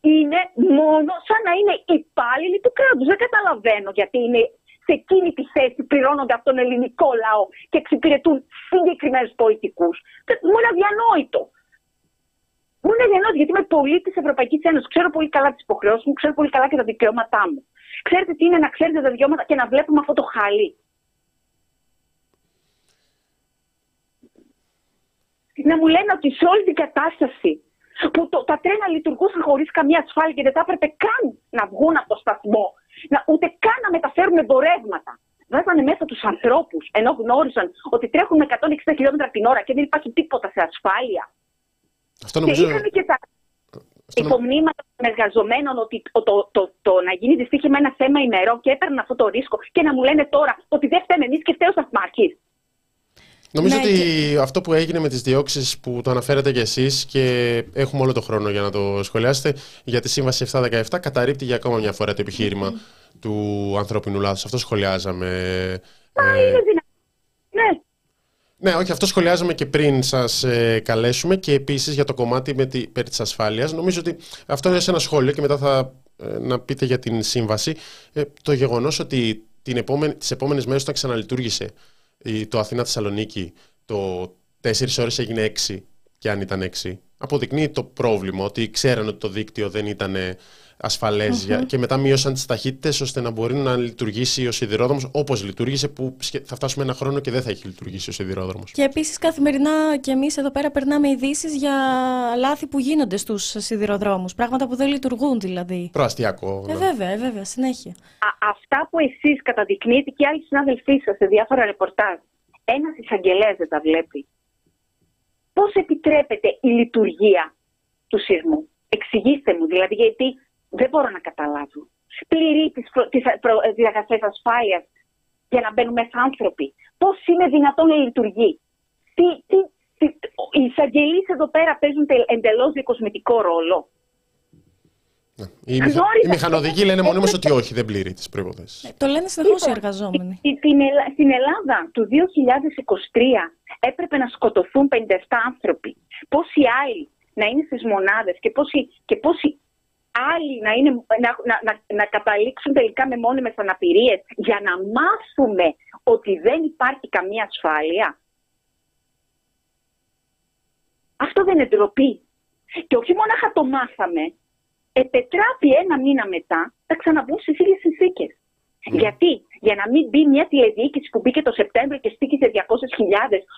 είναι μόνο σαν να είναι υπάλληλοι του κράτους. Δεν καταλαβαίνω γιατί είναι σε εκείνη τη θέση πληρώνονται από τον ελληνικό λαό και εξυπηρετούν συγκεκριμένους πολιτικούς. Μου είναι αδιανόητο. Μου είναι αδιανόητο γιατί είμαι πολίτης τη Ευρωπαϊκής Ένωσης. Ξέρω πολύ καλά τις υποχρεώσεις μου, ξέρω πολύ καλά και τα δικαιώματά μου. Ξέρετε τι είναι να ξέρετε τα δικαιώματα και να βλέπουμε αυτό το χαλί. Να μου λένε ότι σε όλη την κατάσταση που το, τα τρένα λειτουργούσαν χωρίς καμία ασφάλεια και δεν θα έπρεπε καν να βγουν από το σταθμό, να, ούτε καν να μεταφέρουν εμπορεύματα. Βάζανε μέσα τους ανθρώπους ενώ γνώρισαν ότι τρέχουν με 160 χιλιόμετρα την ώρα και δεν υπάρχει τίποτα σε ασφάλεια. Αυτό νομίζω... Και είχαν και τα υπομνήματα των εργαζομένων ότι το, το, το, το, να γίνει δυστύχημα ένα θέμα ημερών και έπαιρναν αυτό το ρίσκο και να μου λένε τώρα ότι δεν φταίμε εμείς και φταίει ο σταθμάρχη. Νομίζω ναι, ότι αυτό που έγινε με τις διώξεις που το αναφέρατε κι εσείς και έχουμε όλο το χρόνο για να το σχολιάσετε για τη Σύμβαση 717 καταρρύπτει για ακόμα μια φορά το επιχείρημα του ανθρώπινου λάθους. Αυτό σχολιάζαμε. Μα ε... είναι δυνατό. Ναι. Ναι, όχι, αυτό σχολιάζαμε και πριν σας ε, καλέσουμε και επίσης για το κομμάτι με τη, περί της ασφάλειας. Νομίζω ότι αυτό είναι σε ένα σχόλιο και μετά θα ε, να πείτε για την σύμβαση. Ε, το γεγονός ότι τι επόμενη, τις επόμενες μέρες όταν ξαναλειτουργήσε το Αθήνα Θεσσαλονίκη το 4 ώρες έγινε 6 και αν ήταν 6 αποδεικνύει το πρόβλημα ότι ξέραν ότι το δίκτυο δεν ήταν ασφαλες και μετά μείωσαν τις ταχύτητες ώστε να μπορεί να λειτουργήσει ο σιδηρόδρομος όπως λειτουργήσε που θα φτάσουμε ένα χρόνο και δεν θα έχει λειτουργήσει ο σιδηρόδρομος. Και επίσης καθημερινά και εμείς εδώ πέρα περνάμε ειδήσεις για λάθη που γίνονται στους σιδηροδρόμους, πράγματα που δεν λειτουργούν δηλαδή. Προαστιακό. Ε, βέβαια, ε, βέβαια, συνέχεια. Α, αυτά που εσείς καταδεικνύετε και άλλοι συνάδελφοί σας σε διάφορα ρεπορτάζ, ένας εισαγγελέας δεν τα βλέπει. Πώς επιτρέπεται η λειτουργία του σειρμού. Εξηγήστε μου, δηλαδή, γιατί δεν μπορώ να καταλάβω. Πληρεί τι διαγραφές ασφάλειας για να μπαίνουν μέσα άνθρωποι. Πώς είναι δυνατόν να λειτουργεί; Τι, τι, τι, οι εισαγγελείς εδώ πέρα παίζουν εντελώς διακοσμητικό ρόλο. Ναι. Οι, οι μηχανοδικοί λένε μονίμως ότι όχι, δεν πληρεί τις προποθέσει. Ε, το λένε συνεχώς οι εργαζόμενοι. Στην Ελλάδα του 2023 έπρεπε να σκοτωθούν 57 άνθρωποι. Πόσοι άλλοι να είναι στις μονάδες και πόσοι, και πόσοι άλλοι να, είναι, να, να, να, καταλήξουν τελικά με μόνιμες αναπηρίες για να μάθουμε ότι δεν υπάρχει καμία ασφάλεια. Αυτό δεν είναι ντροπή. Και όχι μόνο το μάθαμε, επετράπει ένα μήνα μετά θα ξαναβγούν στις ίδιες συνθήκες. Ναι. Γιατί, για να μην μπει μια τηλεδιοίκηση που μπήκε το Σεπτέμβριο και στήκησε 200.000,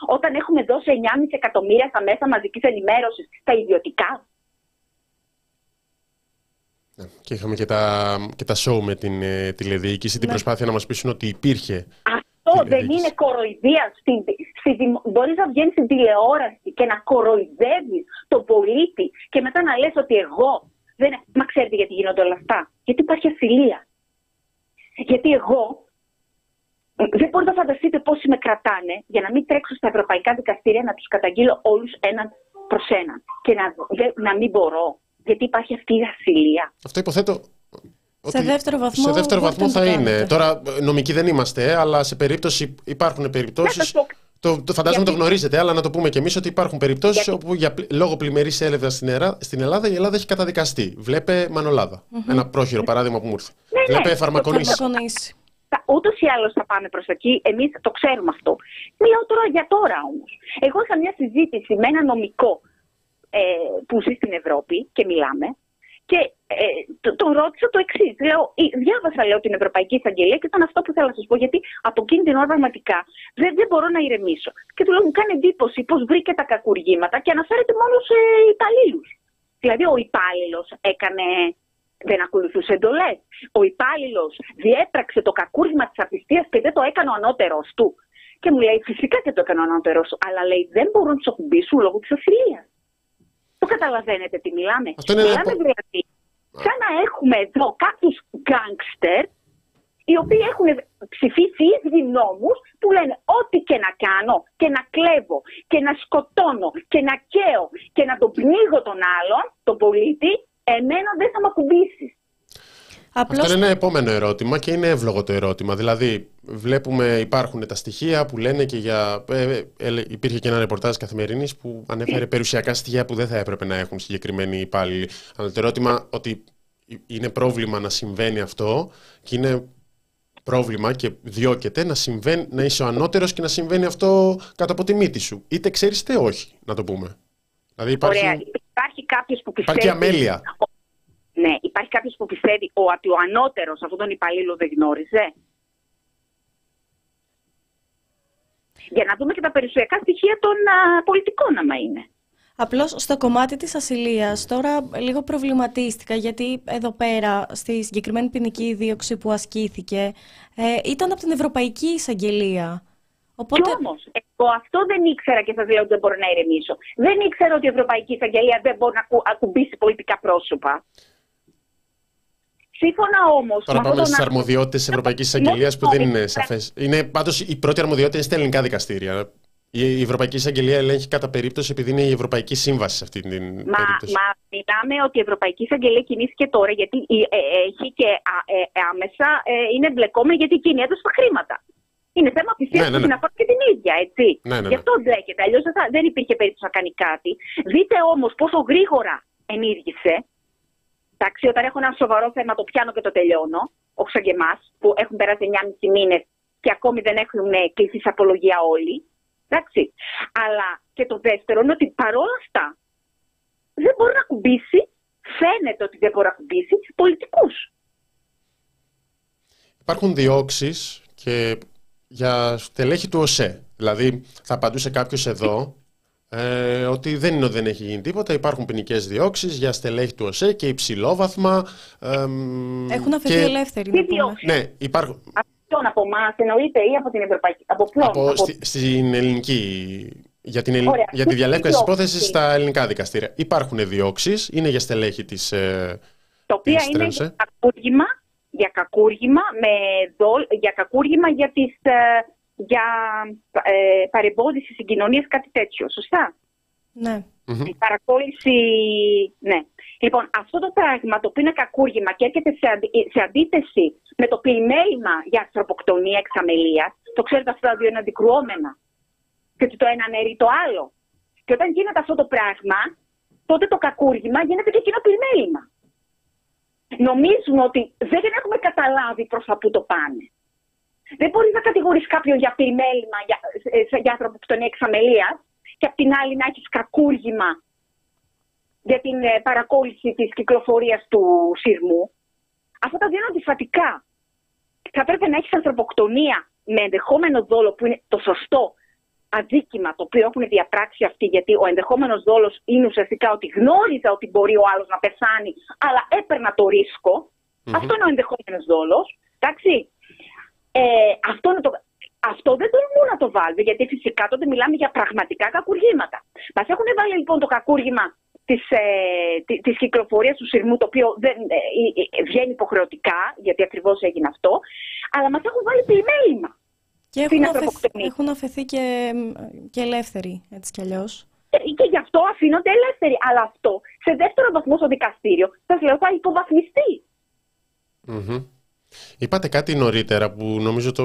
όταν έχουμε δώσει 9,5 εκατομμύρια στα μέσα μαζικής ενημέρωσης, τα ιδιωτικά. Ναι. Και είχαμε και τα, και τα show με την ε, τηλεδιοίκηση, την ναι. προσπάθεια να μας πείσουν ότι υπήρχε. Αυτό δεν είναι κοροϊδία. Στη, στη, μπορείς να βγαίνεις στην τηλεόραση και να κοροϊδεύεις τον πολίτη και μετά να λες ότι εγώ δεν... Μα ξέρετε γιατί γίνονται όλα αυτά. Γιατί υπάρχει ασυλία. Γιατί εγώ δεν μπορείτε να φανταστείτε πόσοι με κρατάνε για να μην τρέξω στα ευρωπαϊκά δικαστήρια να τους καταγγείλω όλους έναν προς έναν και να, να μην μπορώ γιατί υπάρχει αυτή η ασυλία. Αυτό υποθέτω σε δεύτερο βαθμό, σε δεύτερο βαθμό θα είναι. Τώρα, νομικοί δεν είμαστε, αλλά σε περίπτωση υπάρχουν περιπτώσεις. Το, το φαντάζομαι το γνωρίζετε, αλλά να το πούμε και εμείς ότι υπάρχουν περιπτώσεις όπου για, λόγω πλημμυρής έλευρα στην, στην Ελλάδα η Ελλάδα έχει καταδικαστεί. Βλέπε Μανολάδα. Ένα πρόχειρο παράδειγμα που μου ήρθε. Ναι, Βλέπε ναι, φαρμακονίση. Ούτως ή άλλως θα πάμε προς εκεί. Εμείς το ξέρουμε αυτό. Μιλάω τώρα για τώρα όμως. Εγώ είχα μια συζήτηση με ένα νομικό ε, που ζει στην Ευρώπη και μιλάμε. Και ε, τον ρώτησα το εξής. Διάβασα λέω την Ευρωπαϊκή Εισαγγελία και ήταν αυτό που θέλω να σας πω. Γιατί από εκείνη την ώρα πραγματικά δεν, δεν μπορώ να ηρεμήσω. Και του λέω μου κάνει εντύπωση πώς βρήκε τα κακουργήματα και αναφέρεται μόνο σε υπαλλήλου. Δηλαδή ο υπάλληλος έκανε δεν ακολουθούσε εντολές. Ο υπάλληλος διέπραξε το κακούργημα της απιστίας και δεν το έκανε ο ανώτερος του. Και μου λέει: Φυσικά και το έκανε ο ανώτερος, αλλά λέει: Δεν μπορούν να τους ακουμπήσουν λόγω τη ασυλία. Το καταλαβαίνετε τι μιλάμε. Αυτό είναι μιλάμε δηλαδή σαν να έχουμε εδώ κάποιους γκάγκστερ οι οποίοι έχουν ψηφίσει ίδιοι νόμους που λένε ό,τι και να κάνω και να κλέβω και να σκοτώνω και να καίω και να τον πνίγω τον άλλον, τον πολίτη, εμένα δεν θα με ακουμπήσεις. Απλώς... Αυτό είναι ένα επόμενο ερώτημα και είναι εύλογο το ερώτημα. Δηλαδή, βλέπουμε υπάρχουν τα στοιχεία που λένε και για. Ε, ε, υπήρχε και ένα ρεπορτάζ καθημερινής που ανέφερε περιουσιακά στοιχεία που δεν θα έπρεπε να έχουν συγκεκριμένοι υπάλληλοι. Αλλά το ερώτημα ότι είναι πρόβλημα να συμβαίνει αυτό και είναι πρόβλημα και διώκεται να, συμβαίνει, να είσαι ο ανώτερος και να συμβαίνει αυτό κατά από τη μύτη σου. Είτε ξέρεις είτε όχι, να το πούμε. Δηλαδή υπάρχει... Ωραία. Υπάρχει κάποιος που πιστεύει. Υπάρχει αμέλεια. Ναι, υπάρχει κάποιος που πιστεύει ότι ο ανώτερος αυτόν τον υπαλλήλο δεν γνώριζε; Για να δούμε και τα περιουσιακά στοιχεία των α, πολιτικών, άμα είναι. Απλώς στο κομμάτι της ασυλίας τώρα λίγο προβληματίστηκα γιατί εδώ πέρα στη συγκεκριμένη ποινική δίωξη που ασκήθηκε ε, ήταν από την Ευρωπαϊκή Εισαγγελία. Οπότε... Κι όμως, εγώ αυτό δεν ήξερα και σας λέω ότι δεν μπορώ να ηρεμήσω. Δεν ήξερα ότι η Ευρωπαϊκή Εισαγγελία δεν μπορεί να ακουμπήσει πολιτικά πρόσωπα. Σύμφωνα όμως. Τώρα πάμε στις αρμοδιότητες της Ευρωπαϊκής Εισαγγελία που δεν είναι σαφές. Είναι πάντως η πρώτη αρμοδιότητα είναι στα ελληνικά δικαστήρια. Η Ευρωπαϊκή Εισαγγελία ελέγχει κατά περίπτωση επειδή είναι η Ευρωπαϊκή Σύμβαση σε αυτή την μα, περίπτωση. Μα μιλάμε ότι η Ευρωπαϊκή Εισαγγελία κινήθηκε τώρα γιατί ε, έχει και ε, άμεσα ε, είναι εμπλεκόμενη γιατί εκείνη έδωσε τα χρήματα. Είναι θέμα πιστεία ναι, ναι, ναι. και την ίδια, έτσι. Ναι, ναι, Γι' αυτό μπλέκεται. Αλλιώς δεν υπήρχε περίπτωση να κάνει κάτι. Δείτε όμως πόσο γρήγορα ενήργησε Εντάξει, όταν έχω ένα σοβαρό θέμα, το πιάνω και το τελειώνω. Όχι σαν και εμάς, που έχουν περάσει 9,5 μήνες και ακόμη δεν έχουν κλείσει σε απολογία όλοι. Εντάξει. Αλλά και το δεύτερο είναι ότι παρόλα αυτά δεν μπορεί να κουμπίσει, φαίνεται ότι δεν μπορεί να κουμπίσει πολιτικούς. Υπάρχουν διώξεις και για στελέχη του ΟΣΕ. Δηλαδή, θα απαντούσε κάποιος εδώ ε, ότι δεν είναι ότι δεν έχει γίνει τίποτα. Υπάρχουν ποινικές διώξεις για στελέχη του ΟΣΕ και υψηλόβαθμα. Ε, Έχουν αφαιθεί και... ελεύθεροι. Τι διώξεις; Ναι, υπάρχουν. Αυτόν από εμάς εννοείται ή από την Ευρωπαϊκή. Από ποιον; Από, από... Στη, στην ελληνική. Για, την, Ωραία. για τη διαλέκαση της υπόθεσης στα ελληνικά δικαστήρια. Υπάρχουν διώξεις, είναι για στελέχη της. Ε, τα οποία είναι για κακούργημα, για κακούργημα, με δολ, για, κακούργημα για τις ε, για ε, παρεμπόδιση συγκοινωνία, κάτι τέτοιο. Σωστά; Ναι. Η παρακόλληση. Ναι. Λοιπόν, αυτό το πράγμα το οποίο είναι κακούργημα και έρχεται σε, σε αντίθεση με το πλημέλημα για ανθρωποκτονία εξαμελία, το ξέρετε αυτά τα δύο είναι αντικρουόμενα. Και ότι το ένα αναιρεί το άλλο. Και όταν γίνεται αυτό το πράγμα, τότε το κακούργημα γίνεται και εκείνο πλημέλημα. Νομίζουμε ότι δεν έχουμε καταλάβει προς τα που το πάνε. Δεν μπορείς να κατηγορείς κάποιον για πλημέλημα, για, για άνθρωπο που τον εξαμελίας, και απ' την άλλη να έχεις κακούργημα για την ε, παρακόλληση της κυκλοφορίας του σειρμού. Αυτά τα δύο είναι αντιφατικά. Θα πρέπει να έχεις ανθρωποκτονία με ενδεχόμενο δόλο που είναι το σωστό αδίκημα το οποίο έχουν διαπράξει αυτοί, γιατί ο ενδεχόμενος δόλος είναι ουσιαστικά ότι γνώριζα ότι μπορεί ο άλλος να πεθάνει, αλλά έπαιρνα το ρισκο Αυτό είναι ο ενδεχόμενος δόλος. Εντάξει. Ε, αυτό, το, αυτό δεν τολμούν να το βάλουν, γιατί φυσικά τότε μιλάμε για πραγματικά κακουργήματα. Μας έχουν βάλει λοιπόν το κακούργημα της, ε, της κυκλοφορίας του σειρμού, το οποίο δεν ε, ε, βγαίνει υποχρεωτικά, γιατί ακριβώς έγινε αυτό, αλλά μας έχουν βάλει πλημέλημα. Και έχουν, αφαιθεί, έχουν αφαιθεί και, και ελεύθεροι, έτσι κι αλλιώς. Ε, και γι' αυτό αφήνονται ελεύθεροι. Αλλά αυτό σε δεύτερο βαθμό στο δικαστήριο, σας λέω, θα υποβαθμιστεί. Είπατε κάτι νωρίτερα που νομίζω το...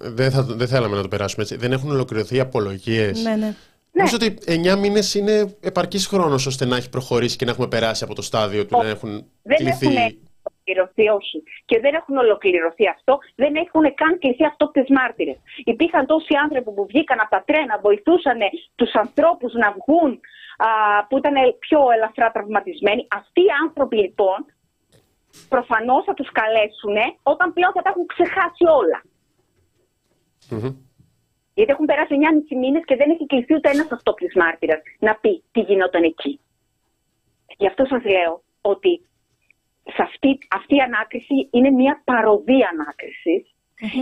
δεν, θα, δεν θέλαμε να το περάσουμε έτσι. Δεν έχουν ολοκληρωθεί οι απολογίες. Ναι, ναι. Νομίζω ότι 9 μήνες είναι επαρκής χρόνος ώστε να έχει προχωρήσει και να έχουμε περάσει από το στάδιο του να έχουν δεν κληθεί. Έχουν ολοκληρωθεί, όχι. Και δεν έχουν ολοκληρωθεί αυτό, δεν έχουν καν κληθεί αυτό τις μάρτυρες. Υπήρχαν τόσοι άνθρωποι που βγήκαν από τα τρένα, βοηθούσαν τους ανθρώπους να βγουν, α, που ήταν πιο ελαφρά τραυματισμένοι. Αυτοί οι άνθρωποι λοιπόν προφανώς θα τους καλέσουν όταν πλέον θα τα έχουν ξεχάσει Γιατί έχουν περάσει 9,5 μήνες και δεν έχει κληθεί ούτε ένας αυτόπλης μάρτυρας να πει τι γινόταν εκεί. Γι' αυτό σας λέω ότι σε αυτή, αυτή η ανάκριση είναι μια παροδία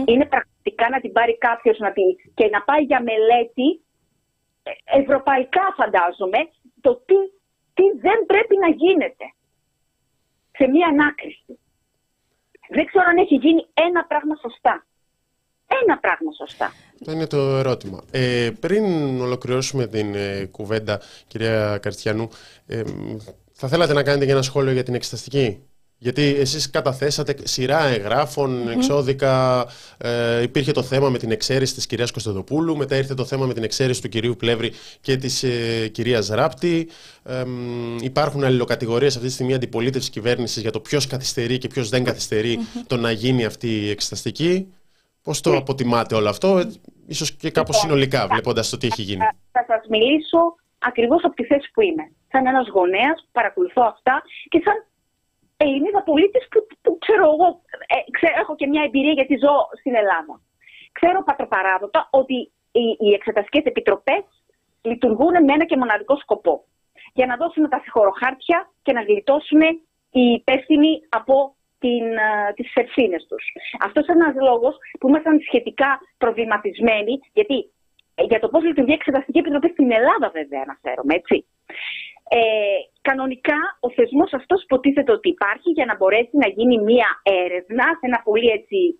Είναι πραγματικά να την πάρει κάποιος και να πάει για μελέτη ε, ευρωπαϊκά φαντάζομαι το τι, τι δεν πρέπει να γίνεται σε μία ανάκριση. Δεν ξέρω αν έχει γίνει ένα πράγμα σωστά. Ένα πράγμα σωστά. Αυτό είναι το ερώτημα. Ε, πριν ολοκληρώσουμε την ε, κουβέντα, κυρία Καρτιανού, ε, θα θέλατε να κάνετε και ένα σχόλιο για την εξεταστική; Γιατί εσείς καταθέσατε σειρά εγγράφων, εξώδικα, ε, υπήρχε το θέμα με την εξαίρεση της κυρίας Κωνσταντοπούλου, μετά ήρθε το θέμα με την εξαίρεση του κυρίου Πλεύρη και της ε, κυρίας Ράπτη. Ε, υπάρχουν αλληλοκατηγορίες αυτή τη στιγμή αντιπολίτευσης κυβέρνησης για το ποιος καθυστερεί και ποιος δεν καθυστερει το να γίνει αυτή η εξεταστική. Πώς το ναι. αποτιμάτε όλο αυτό, ε, ίσως και κάπως λοιπόν, συνολικά βλέποντας το τι έχει γίνει. Θα σας μιλήσω ακριβώς από τη θέση που είμαι. Σαν ένας γονέας που παρακολουθώ αυτά και σαν Ελληνίδα πολίτης που, που, ξέρω εγώ, ε, ξέρω, έχω και μια εμπειρία γιατί ζω στην Ελλάδα. Ξέρω πατροπαράδοτα ότι οι, οι εξεταστικές επιτροπές λειτουργούν με ένα και μοναδικό σκοπό. Για να δώσουν τα συγχωροχάρτια και να γλιτώσουν οι υπεύθυνοι από την, uh, τις ευθύνες τους. Αυτός είναι ένας λόγος που ήμασταν σχετικά προβληματισμένοι, γιατί ε, για το πώς λειτουργεί η Εξεταστική Επιτροπή στην Ελλάδα βέβαια αναφέρομαι, έτσι. Ε, κανονικά ο θεσμός αυτός υποτίθεται ότι υπάρχει για να μπορέσει να γίνει μία έρευνα σε ένα πολύ έτσι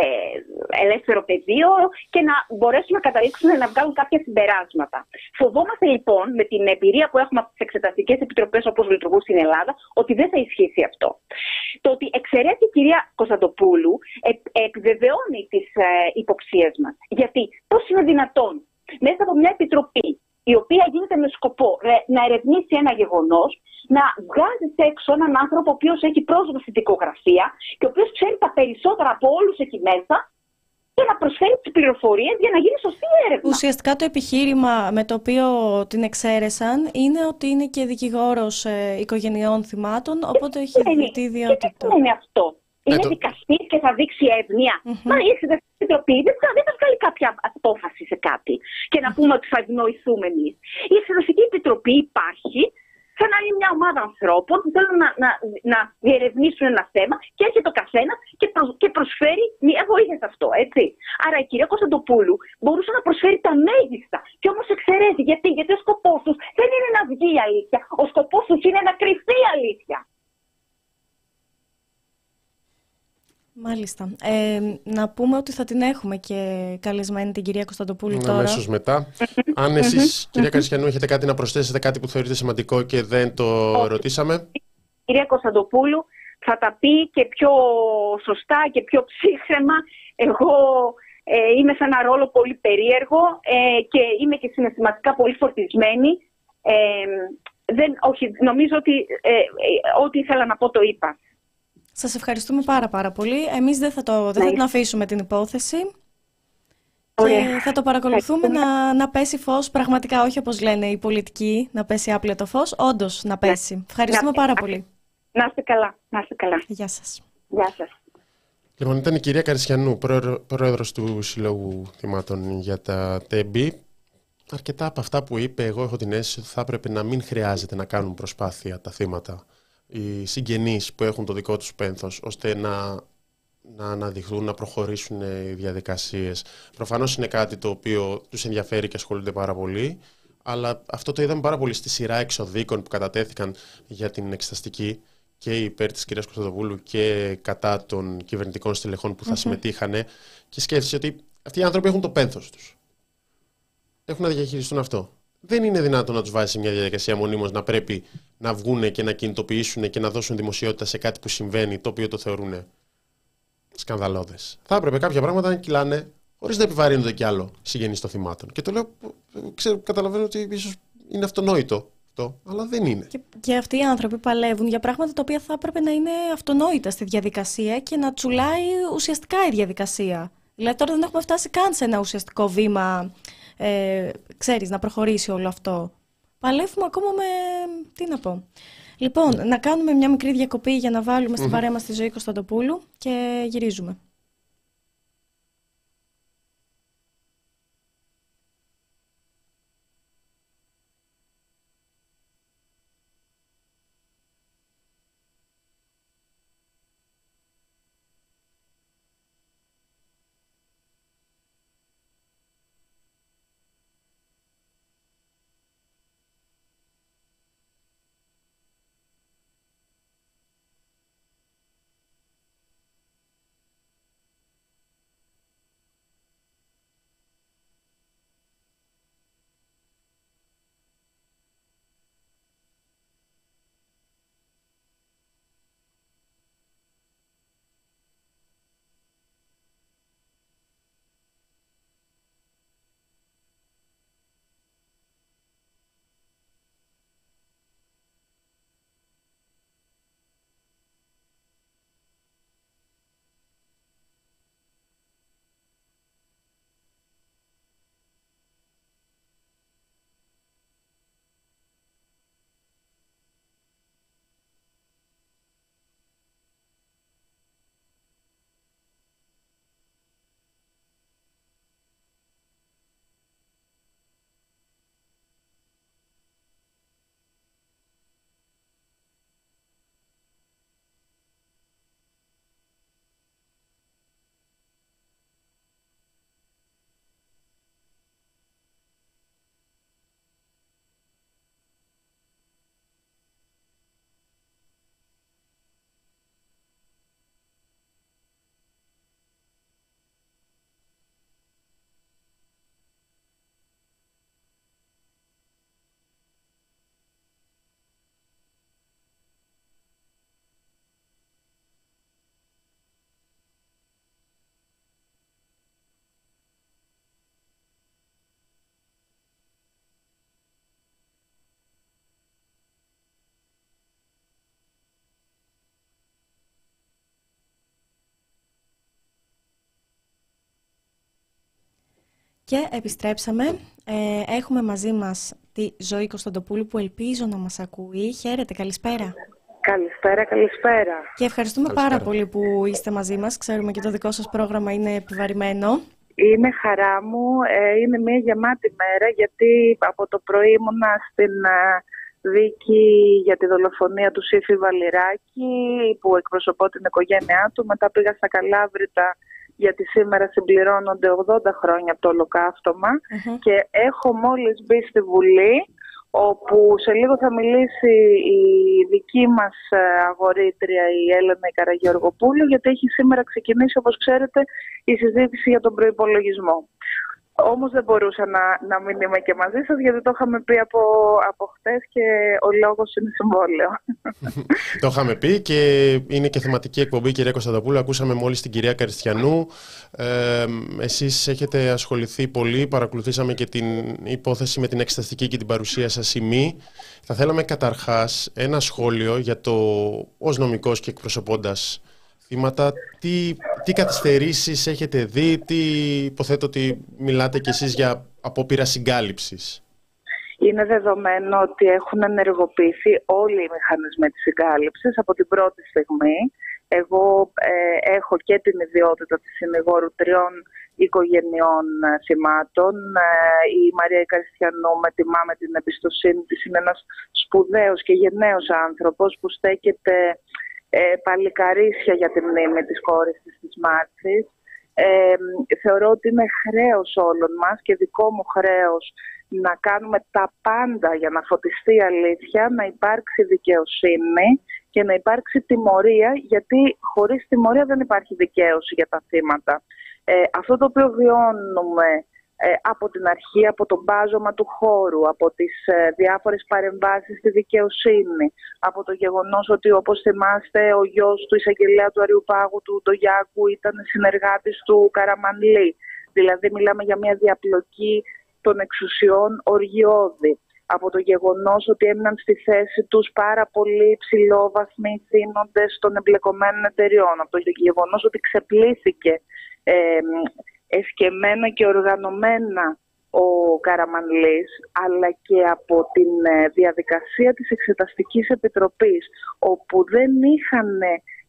ε, ελεύθερο πεδίο και να μπορέσουν να καταλήξουν να βγάλουν κάποια συμπεράσματα. Φοβόμαστε λοιπόν με την εμπειρία που έχουμε από τις εξεταστικές επιτροπές όπως λειτουργούν στην Ελλάδα ότι δεν θα ισχύσει αυτό. Το ότι εξαιρέσει η κυρία Κωνσταντοπούλου ε, επιβεβαιώνει τις ε, υποψίες μας. Γιατί πώς είναι δυνατόν μέσα από μια επιτροπή η οποία γίνεται με σκοπό να ερευνήσει ένα γεγονός, να βγάζει έξω έναν άνθρωπο ο οποίος έχει πρόσβαση στην δικογραφία και ο οποίος ξέρει τα περισσότερα από όλους εκεί μέσα και να προσφέρει τις πληροφορίες για να γίνει σωστή έρευνα. Ουσιαστικά το επιχείρημα με το οποίο την εξαίρεσαν είναι ότι είναι και δικηγόρος ε, οικογενειών θυμάτων, οπότε έχει δει τη ιδιότητα. Τι σημαίνει αυτό; Είναι το... δικαστής και θα δείξει εύνοια. Mm-hmm. Μα η Εξεταστική Επιτροπή δεν θα, δεν θα βγάλει κάποια απόφαση σε κάτι και να πούμε ότι θα ευνοηθούμε εμείς. Η Εξεταστική Επιτροπή υπάρχει σαν να είναι μια ομάδα ανθρώπων που θέλουν να, να, να διερευνήσουν ένα θέμα και έρχεται ο καθένας και, προ, και προσφέρει μια βοήθεια σε αυτό. Έτσι. Άρα η κυρία Κωνσταντοπούλου μπορούσε να προσφέρει τα μέγιστα και όμως εξαιρέσει. Γιατί, γιατί ο σκοπός τους δεν είναι να βγει η αλήθεια. Ο σκοπός τους είναι να κρυφτεί η αλήθεια. Μάλιστα. Ε, να πούμε ότι θα την έχουμε και καλεσμένη την κυρία Κωνσταντοπούλου τώρα. Αμέσως μετά. Αν εσείς, κυρία Καρισιανού, έχετε κάτι να προσθέσετε, κάτι που θεωρείτε σημαντικό και δεν το ρωτήσαμε; Η κυρία Κωνσταντοπούλου θα τα πει και πιο σωστά και πιο ψύχρεμα. Εγώ ε, είμαι σε ένα ρόλο πολύ περίεργο ε, και είμαι και συναισθηματικά πολύ φορτισμένη. Ε, δεν, όχι, νομίζω ότι ε, ό,τι ήθελα να πω το είπα. Σας ευχαριστούμε πάρα πάρα πολύ. Εμείς δεν θα, το, δεν θα ναι. την αφήσουμε την υπόθεση. Και θα το παρακολουθούμε να, να πέσει φως, πραγματικά όχι όπως λένε οι πολιτικοί, να πέσει άπλετο το φως, όντως να ναι. πέσει. Ευχαριστούμε πάρα πολύ. Να είστε καλά. Να είστε καλά. Γεια σας. Γεια σας. Λοιπόν, ήταν η κυρία Καρισιανού, πρόεδρος του Συλλόγου Θυμάτων για τα ΤΕΜΠΗ. Αρκετά από αυτά που είπε, εγώ έχω την αίσθηση ότι θα έπρεπε να μην χρειάζεται να κάνουν προσπάθεια τα θύματα οι συγγενείς που έχουν το δικό τους πένθος ώστε να, να αναδειχθούν, να προχωρήσουν οι διαδικασίες. Προφανώς είναι κάτι το οποίο τους ενδιαφέρει και ασχολούνται πάρα πολύ, αλλά αυτό το είδαμε πάρα πολύ στη σειρά εξοδίκων που κατατέθηκαν για την εξεταστική και υπέρ της κυρίας Κωνσταντοπούλου και κατά των κυβερνητικών στελεχών που θα mm συμμετείχαν και σκέφτεσαι ότι αυτοί οι άνθρωποι έχουν το πένθος τους. Έχουν να διαχειριστούν αυτό δεν είναι δυνατόν να τους βάζει σε μια διαδικασία μονίμως να πρέπει να βγουν και να κινητοποιήσουν και να δώσουν δημοσιότητα σε κάτι που συμβαίνει, το οποίο το θεωρούν σκανδαλώδες. Θα έπρεπε κάποια πράγματα να κυλάνε χωρίς να επιβαρύνονται κι άλλο συγγενείς των θυμάτων. Και το λέω, ξέρω, καταλαβαίνω ότι ίσως είναι αυτονόητο αυτό, αλλά δεν είναι. Και, και αυτοί οι άνθρωποι παλεύουν για πράγματα τα οποία θα έπρεπε να είναι αυτονόητα στη διαδικασία και να τσουλάει ουσιαστικά η διαδικασία. Δηλαδή τώρα δεν έχουμε φτάσει καν σε ένα ουσιαστικό βήμα ε, ξέρεις, να προχωρήσει όλο αυτό. Παλεύουμε ακόμα με... τι να πω. Λοιπόν, να κάνουμε μια μικρή διακοπή για να βάλουμε στην παρέα μας τη ζωή Κωνσταντοπούλου και γυρίζουμε. Και επιστρέψαμε. Ε, έχουμε μαζί μας τη Ζωή Κωνσταντοπούλου που ελπίζω να μας ακούει. Χαίρετε, καλησπέρα. Καλησπέρα, καλησπέρα. Και ευχαριστούμε πάρα πολύ που είστε μαζί μας. Ξέρουμε και το δικό σας πρόγραμμα είναι επιβαρημένο. Είναι χαρά μου. Ε, είναι μια γεμάτη μέρα γιατί από το πρωί ήμουνα στην ε, δίκη για τη δολοφονία του Σύφη Βαλιράκη που εκπροσωπώ την οικογένειά του. Μετά πήγα στα Καλάβρητα γιατί σήμερα συμπληρώνονται 80 χρόνια από το ολοκαυτωμα και έχω μόλις μπει στη Βουλή όπου σε λίγο θα μιλήσει η δική μας ε, αγορήτρια η Έλενα Καραγεωργοπούλου γιατί έχει σήμερα ξεκινήσει όπως ξέρετε η συζήτηση για τον προϋπολογισμό. Όμως δεν μπορούσα να, να μην είμαι και μαζί σας γιατί το είχαμε πει από, από χτες και ο λόγος είναι συμβόλαιο. το είχαμε πει και είναι και θεματική εκπομπή κυρία Κωνσταντοπούλου. Ακούσαμε μόλις την κυρία Καριστιανού. Ε, εσείς έχετε ασχοληθεί πολύ, παρακολουθήσαμε και την υπόθεση με την εξεταστική και την παρουσία σας ημί. Θα θέλαμε καταρχάς ένα σχόλιο για το ως νομικός και εκπροσωπώντας θύματα, τι, τι καθυστερήσεις έχετε δει, τι υποθέτω ότι μιλάτε κι εσείς για απόπειρα συγκάλυψης; Είναι δεδομένο ότι έχουν ενεργοποιηθεί όλοι οι μηχανισμοί της συγκάλυψης από την πρώτη στιγμή. Εγώ ε, έχω και την ιδιότητα της συνηγόρου τριών οικογενειών ε, θυμάτων. Ε, η Μαρία Καριστιανού με τιμά με την εμπιστοσύνη της. Είναι ένας σπουδαίος και γενναίος άνθρωπος που στέκεται ε, παλικαρίσια για τη μνήμη της κόρης της της Μάρτσης. Ε, θεωρώ ότι είναι χρέος όλων μας και δικό μου χρέος να κάνουμε τα πάντα για να φωτιστεί η αλήθεια, να υπάρξει δικαιοσύνη και να υπάρξει τιμωρία, γιατί χωρίς τιμωρία δεν υπάρχει δικαίωση για τα θύματα. Ε, αυτό το οποίο βιώνουμε ε, από την αρχή, από το μπάζωμα του χώρου, από τις ε, διάφορες παρεμβάσεις στη δικαιοσύνη, από το γεγονός ότι όπως θυμάστε ο γιος του εισαγγελέα του Αριουπάγου του Ντογιάκου ήταν συνεργάτης του Καραμανλή. Δηλαδή μιλάμε για μια διαπλοκή των εξουσιών οργιώδη. Από το γεγονός ότι έμειναν στη θέση τους πάρα πολύ ψηλόβαθμοι θύνοντες των εμπλεκομένων εταιριών. Από το γεγονός ότι ξεπλήθηκε ε, εσκεμμένα και οργανωμένα ο Καραμανλής, αλλά και από την ε, διαδικασία της Εξεταστικής Επιτροπής, όπου δεν είχαν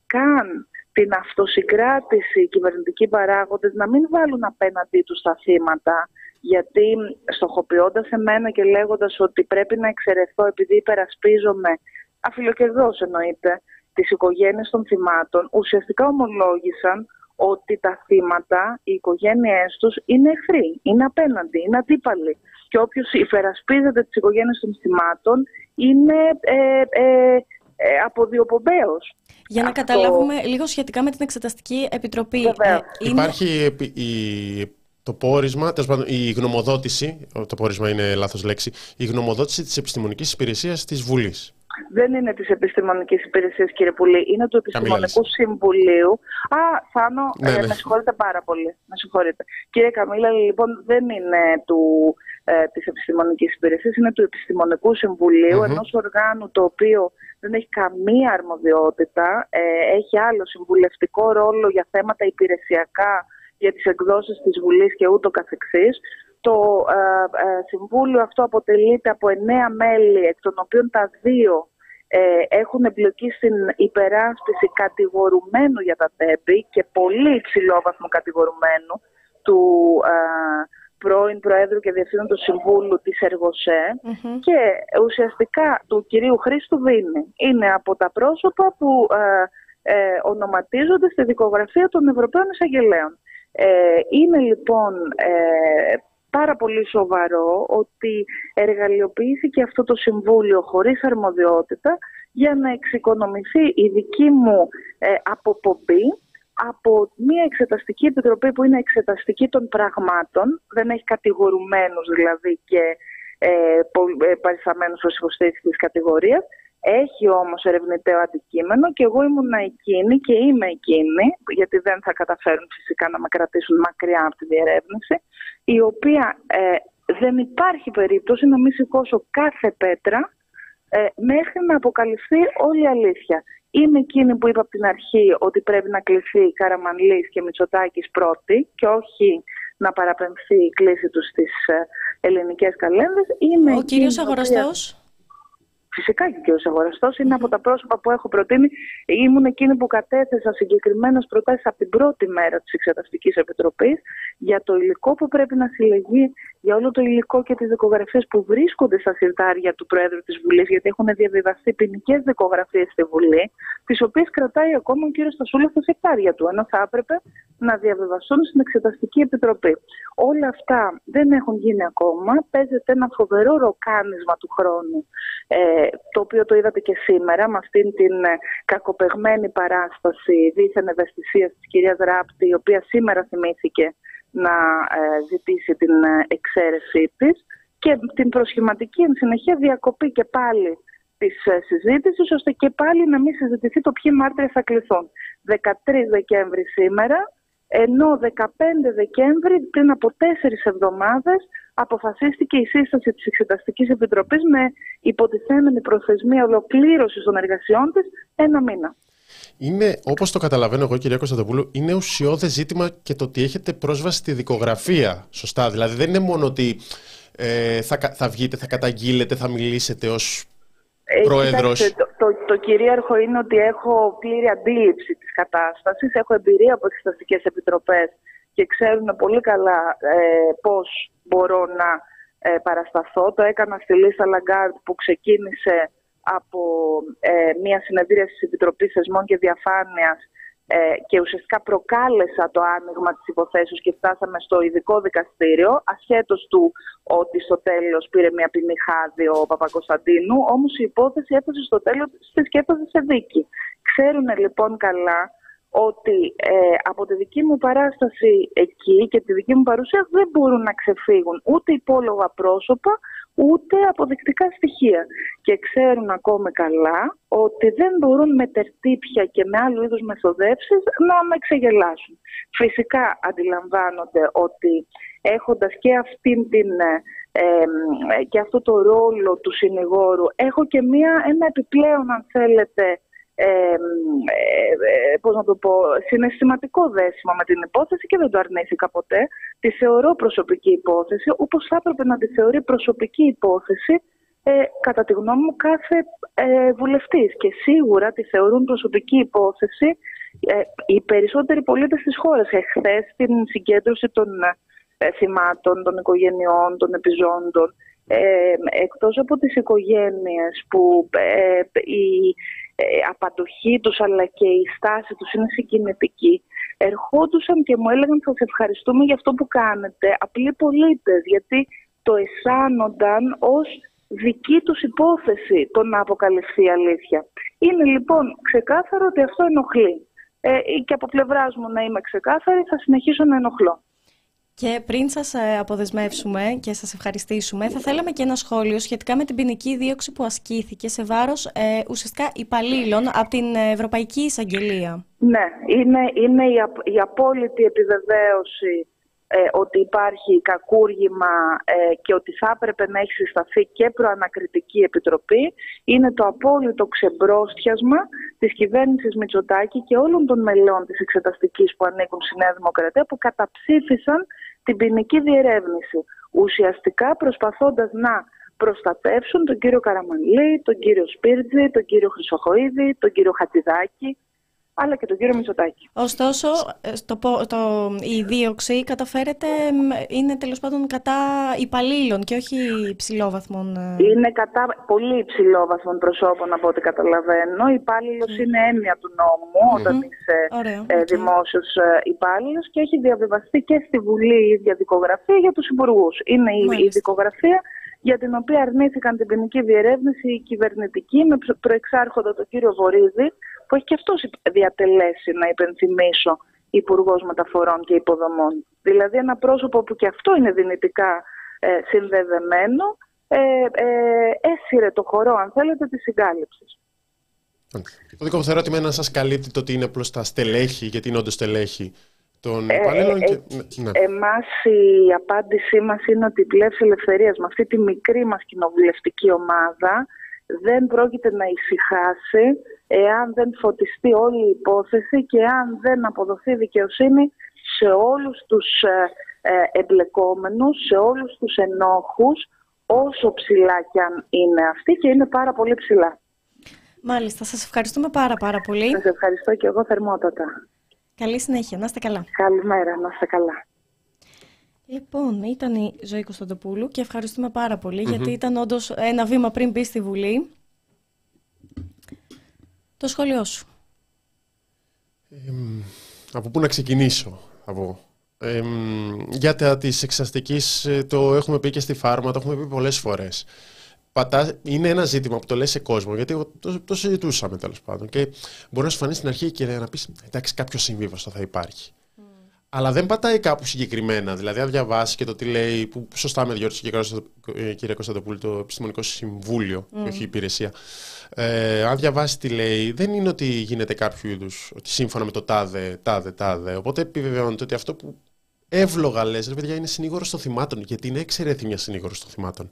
καν την αυτοσυγκράτηση οι κυβερνητικοί παράγοντες να μην βάλουν απέναντί τους τα θύματα, γιατί στοχοποιώντας εμένα και λέγοντας ότι πρέπει να εξαιρεθώ επειδή υπερασπίζομαι, αφιλοκερδώς εννοείται, τις οικογένειες των θυμάτων, ουσιαστικά ομολόγησαν ότι τα θύματα, οι οικογένειές τους είναι εχθροί, είναι απέναντι, είναι αντίπαλοι. Και όποιος υπερασπίζεται τις οικογένειες των θυμάτων είναι ε, ε, ε, αποδιοπομπαίος. Για να καταλάβουμε λίγο σχετικά με την Εξεταστική Επιτροπή. Ε, Υπάρχει η, το πόρισμα, η γνωμοδότηση, το πόρισμα είναι λάθος λέξη, η γνωμοδότηση της Επιστημονικής Υπηρεσίας της Βουλής δεν είναι της επιστημονικής υπηρεσίας, κύριε Πουλή, είναι του Επιστημονικού Συμβουλίου. Α, Θάνο, ναι, ε, ναι. με συγχωρείτε πάρα πολύ. Με συγχωρείτε. Κύριε Καμίλα, λοιπόν, δεν είναι του, ε, της Επιστημονικής Υπηρεσίας, είναι του Επιστημονικού Συμβουλίου, mm-hmm. ενός οργάνου το οποίο δεν έχει καμία αρμοδιότητα, ε, έχει άλλο συμβουλευτικό ρόλο για θέματα υπηρεσιακά για τις εκδόσεις της Βουλής και ούτω καθεξής. Το ε, ε, Συμβούλιο αυτό αποτελείται από εννέα μέλη, εκ των οποίων τα δύο ε, έχουν εμπλοκή στην υπεράσπιση κατηγορουμένου για τα τέμπη και πολύ υψηλόβαθμο κατηγορουμένου του πρώην Προέδρου και Διευθύνοντος Συμβούλου της εργοσε και ουσιαστικά του κυρίου Χρήστου Βίνη. Είναι από τα πρόσωπα που ε, ονοματίζονται στη δικογραφία των Ευρωπαίων Εισαγγελέων. είναι λοιπόν πάρα πολύ σοβαρό ότι εργαλειοποιήθηκε αυτό το Συμβούλιο χωρίς αρμοδιότητα για να εξοικονομηθεί η δική μου ε, αποπομπή από μια εξεταστική επιτροπή που είναι εξεταστική των πραγμάτων, δεν έχει κατηγορουμένους δηλαδή και ε, ε παρισταμένους ως υποστήριξη της κατηγορίας, έχει όμως ερευνητέο αντικείμενο και εγώ ήμουν εκείνη και είμαι εκείνη, γιατί δεν θα καταφέρουν φυσικά να με κρατήσουν μακριά από τη διερεύνηση, η οποία ε, δεν υπάρχει περίπτωση να μην σηκώσω κάθε πέτρα ε, μέχρι να αποκαλυφθεί όλη η αλήθεια. Είμαι εκείνη που είπα από την αρχή ότι πρέπει να κληθεί Καραμανλής και Μητσοτάκης πρώτη και όχι να παραπεμφθεί η κλίση τους στις ελληνικές καλένδες. Ο κύριος Αγοραστός. Φυσικά και ο κ. Αγοραστός είναι από τα πρόσωπα που έχω προτείνει. Ήμουν εκείνη που κατέθεσα συγκεκριμένες προτάσεις από την πρώτη μέρα της Εξεταστικής Επιτροπής για το υλικό που πρέπει να συλλεγεί, για όλο το υλικό και τις δικογραφίες που βρίσκονται στα συρτάρια του Προέδρου της Βουλής, γιατί έχουν διαβιβαστεί ποινικές δικογραφίες στη Βουλή, τις οποίες κρατάει ακόμα ο κ. Στασούλας στα συρτάρια του, ενώ θα έπρεπε να διαβιβαστούν στην Εξεταστική Επιτροπή. Όλα αυτά δεν έχουν γίνει ακόμα. Παίζεται ένα φοβερό ροκάνισμα του χρόνου ε, το οποίο το είδατε και σήμερα με αυτήν την ε, κακοπεγμένη παράσταση δίθεν ευαισθησίας της κυρίας Ράπτη, η οποία σήμερα θυμήθηκε να ε, ζητήσει την ε, εξαίρεσή της και την προσχηματική εν συνεχεία διακοπή και πάλι της συζήτησης, ώστε και πάλι να μην συζητηθεί το ποιοι μάρτυρες θα κληθούν. 13 Δεκέμβρη σήμερα, ενώ 15 Δεκέμβρη πριν από τέσσερις εβδομάδες αποφασίστηκε η σύσταση της Εξεταστικής Επιτροπής με υποτιθέμενη προθεσμία ολοκλήρωσης των εργασιών της ένα μήνα. Είναι, όπως το καταλαβαίνω εγώ κυρία Κωνσταντοπούλου, είναι ουσιώδες ζήτημα και το ότι έχετε πρόσβαση στη δικογραφία, σωστά. Δηλαδή δεν είναι μόνο ότι ε, θα, θα βγείτε, θα καταγγείλετε, θα μιλήσετε ως ε, πρόεδρος. το, το, το, κυρίαρχο είναι ότι έχω πλήρη αντίληψη της κατάστασης, έχω εμπειρία από εξεταστικές επιτροπές και ξέρουν πολύ καλά ε, πώς μπορώ να ε, παρασταθώ. Το έκανα στη Λίστα Λαγκάρντ που ξεκίνησε από ε, μια συνεδρία της Επιτροπής Θεσμών και Διαφάνειας ε, και ουσιαστικά προκάλεσα το άνοιγμα της υποθέσεως και φτάσαμε στο ειδικό δικαστήριο ασχέτως του ότι στο τέλος πήρε μια ποινή χάδι ο Παπακοσταντίνου όμως η υπόθεση έφτασε στο τέλος της και σε δίκη. Ξέρουν λοιπόν καλά ότι ε, από τη δική μου παράσταση εκεί και τη δική μου παρουσία δεν μπορούν να ξεφύγουν ούτε υπόλογα πρόσωπα ούτε αποδεικτικά στοιχεία. Και ξέρουν ακόμη καλά ότι δεν μπορούν με τερτύπια και με άλλου είδους μεθοδεύσεις να με ξεγελάσουν. Φυσικά αντιλαμβάνονται ότι έχοντας και αυτήν την ε, και αυτό το ρόλο του συνηγόρου έχω και μία, ένα επιπλέον αν θέλετε ε, ε, πώς να το πω, συναισθηματικό δέσιμο με την υπόθεση και δεν το αρνήθηκα ποτέ. Τη θεωρώ προσωπική υπόθεση, όπως θα έπρεπε να τη θεωρεί προσωπική υπόθεση ε, κατά τη γνώμη μου κάθε ε, βουλευτής και σίγουρα τη θεωρούν προσωπική υπόθεση ε, οι περισσότεροι πολίτες της χώρας. Εχθές την συγκέντρωση των ε, θυμάτων, των οικογενειών, των επιζώντων, ε, εκτός από τις οικογένειες που ε, η ε, απαντοχή τους αλλά και η στάση τους είναι συγκινητική ερχόντουσαν και μου έλεγαν σας ευχαριστούμε για αυτό που κάνετε απλοί πολίτες γιατί το αισθάνονταν ως δική τους υπόθεση το να αποκαλυφθεί η αλήθεια. Είναι λοιπόν ξεκάθαρο ότι αυτό ενοχλεί. Ε, και από πλευράς μου να είμαι ξεκάθαρη θα συνεχίσω να ενοχλώ. Και πριν σας ε, αποδεσμεύσουμε και σας ευχαριστήσουμε, θα θέλαμε και ένα σχόλιο σχετικά με την ποινική δίωξη που ασκήθηκε σε βάρος ε, ουσιαστικά υπαλλήλων από την Ευρωπαϊκή Εισαγγελία. Ναι, είναι, είναι η, η απόλυτη επιβεβαίωση ε, ότι υπάρχει κακούργημα ε, και ότι θα έπρεπε να έχει συσταθεί και προανακριτική επιτροπή είναι το απόλυτο ξεμπρόστιασμα της κυβέρνησης Μητσοτάκη και όλων των μελών της εξεταστικής που ανήκουν στη Νέα Δημοκρατία που καταψήφισαν την ποινική διερεύνηση ουσιαστικά προσπαθώντας να προστατεύσουν τον κύριο Καραμανλή, τον κύριο Σπίρτζη, τον κύριο Χρυσοχοίδη, τον κύριο Χατζηδάκη αλλά και τον κύριο Μητσοτάκη. Ωστόσο, στο, το, η δίωξη καταφέρεται, είναι τέλος πάντων κατά υπαλλήλων και όχι υψηλόβαθμων. Ε. Είναι κατά πολύ υψηλόβαθμων προσώπων από ό,τι καταλαβαίνω. Υπάλληλος mm. είναι έννοια του νόμου mm-hmm. όταν είσαι Ωραία, ε, δημόσιος ε, υπάλληλος και έχει διαβιβαστεί και στη Βουλή η ίδια δικογραφία για τους υπουργούς. Είναι η, η δικογραφία για την οποία αρνήθηκαν την ποινική διερεύνηση οι κυβερνητικοί με προεξάρχοντα τον κύριο Βορύδη, που έχει και αυτός διατελέσει, να υπενθυμίσω, Υπουργός Μεταφορών και Υποδομών. Δηλαδή ένα πρόσωπο που και αυτό είναι δυνητικά ε, συνδεδεμένο, ε, ε, έσυρε το χορό, αν θέλετε, της συγκάλυψης. Το δικό μου ερώτημα είναι να σας καλύπτει το ότι είναι απλώς τα στελέχη, γιατί είναι όντως στελέχη των ε, υπαλλήλων. Ε, και... ναι. Εμάς η απάντησή μας είναι ότι η πλεύση ελευθερίας με αυτή τη μικρή μας κοινοβουλευτική ομάδα δεν πρόκειται να ησυχάσει εάν δεν φωτιστεί όλη η υπόθεση και αν δεν αποδοθεί δικαιοσύνη σε όλους τους ε, ε, εμπλεκόμενους σε όλους τους ενόχους όσο ψηλά κι αν είναι αυτοί και είναι πάρα πολύ ψηλά. Μάλιστα, σας ευχαριστούμε πάρα πάρα πολύ. Σας ευχαριστώ και εγώ θερμότατα. Καλή συνέχεια, να είστε καλά. Καλημέρα, να είστε καλά. Λοιπόν, ήταν η Ζωή Κωνσταντοπούλου και ευχαριστούμε πάρα γιατί ήταν όντως ένα βήμα πριν μπει στη Βουλή. Το σχόλιο σου. από πού να ξεκινήσω, από ε, για τα της εξαστικής το έχουμε πει και στη φάρμα, το έχουμε πει πολλές φορές. Πατά, είναι ένα ζήτημα που το λες σε κόσμο, γιατί το, το συζητούσαμε τέλος πάντων. Και μπορεί να σου φανεί στην αρχή και να πεις: Εντάξει, κάποιος συμβίβαστο θα υπάρχει. Αλλά δεν πατάει κάπου συγκεκριμένα. Δηλαδή, αν διαβάσει και το τι λέει, που σωστά με διόρθωσε και κυρία Κωνσταντοπούλη, το Επιστημονικό Συμβούλιο, mm. όχι η υπηρεσία. Ε, αν διαβάσει τι λέει, δεν είναι ότι γίνεται κάποιο είδους, ότι σύμφωνα με το τάδε, τάδε, τάδε. Οπότε επιβεβαιώνεται ότι αυτό που εύλογα λες, ρε παιδιά, είναι συνήγορο των θυμάτων. Γιατί είναι εξαιρέτη μια συνήγορος των θυμάτων.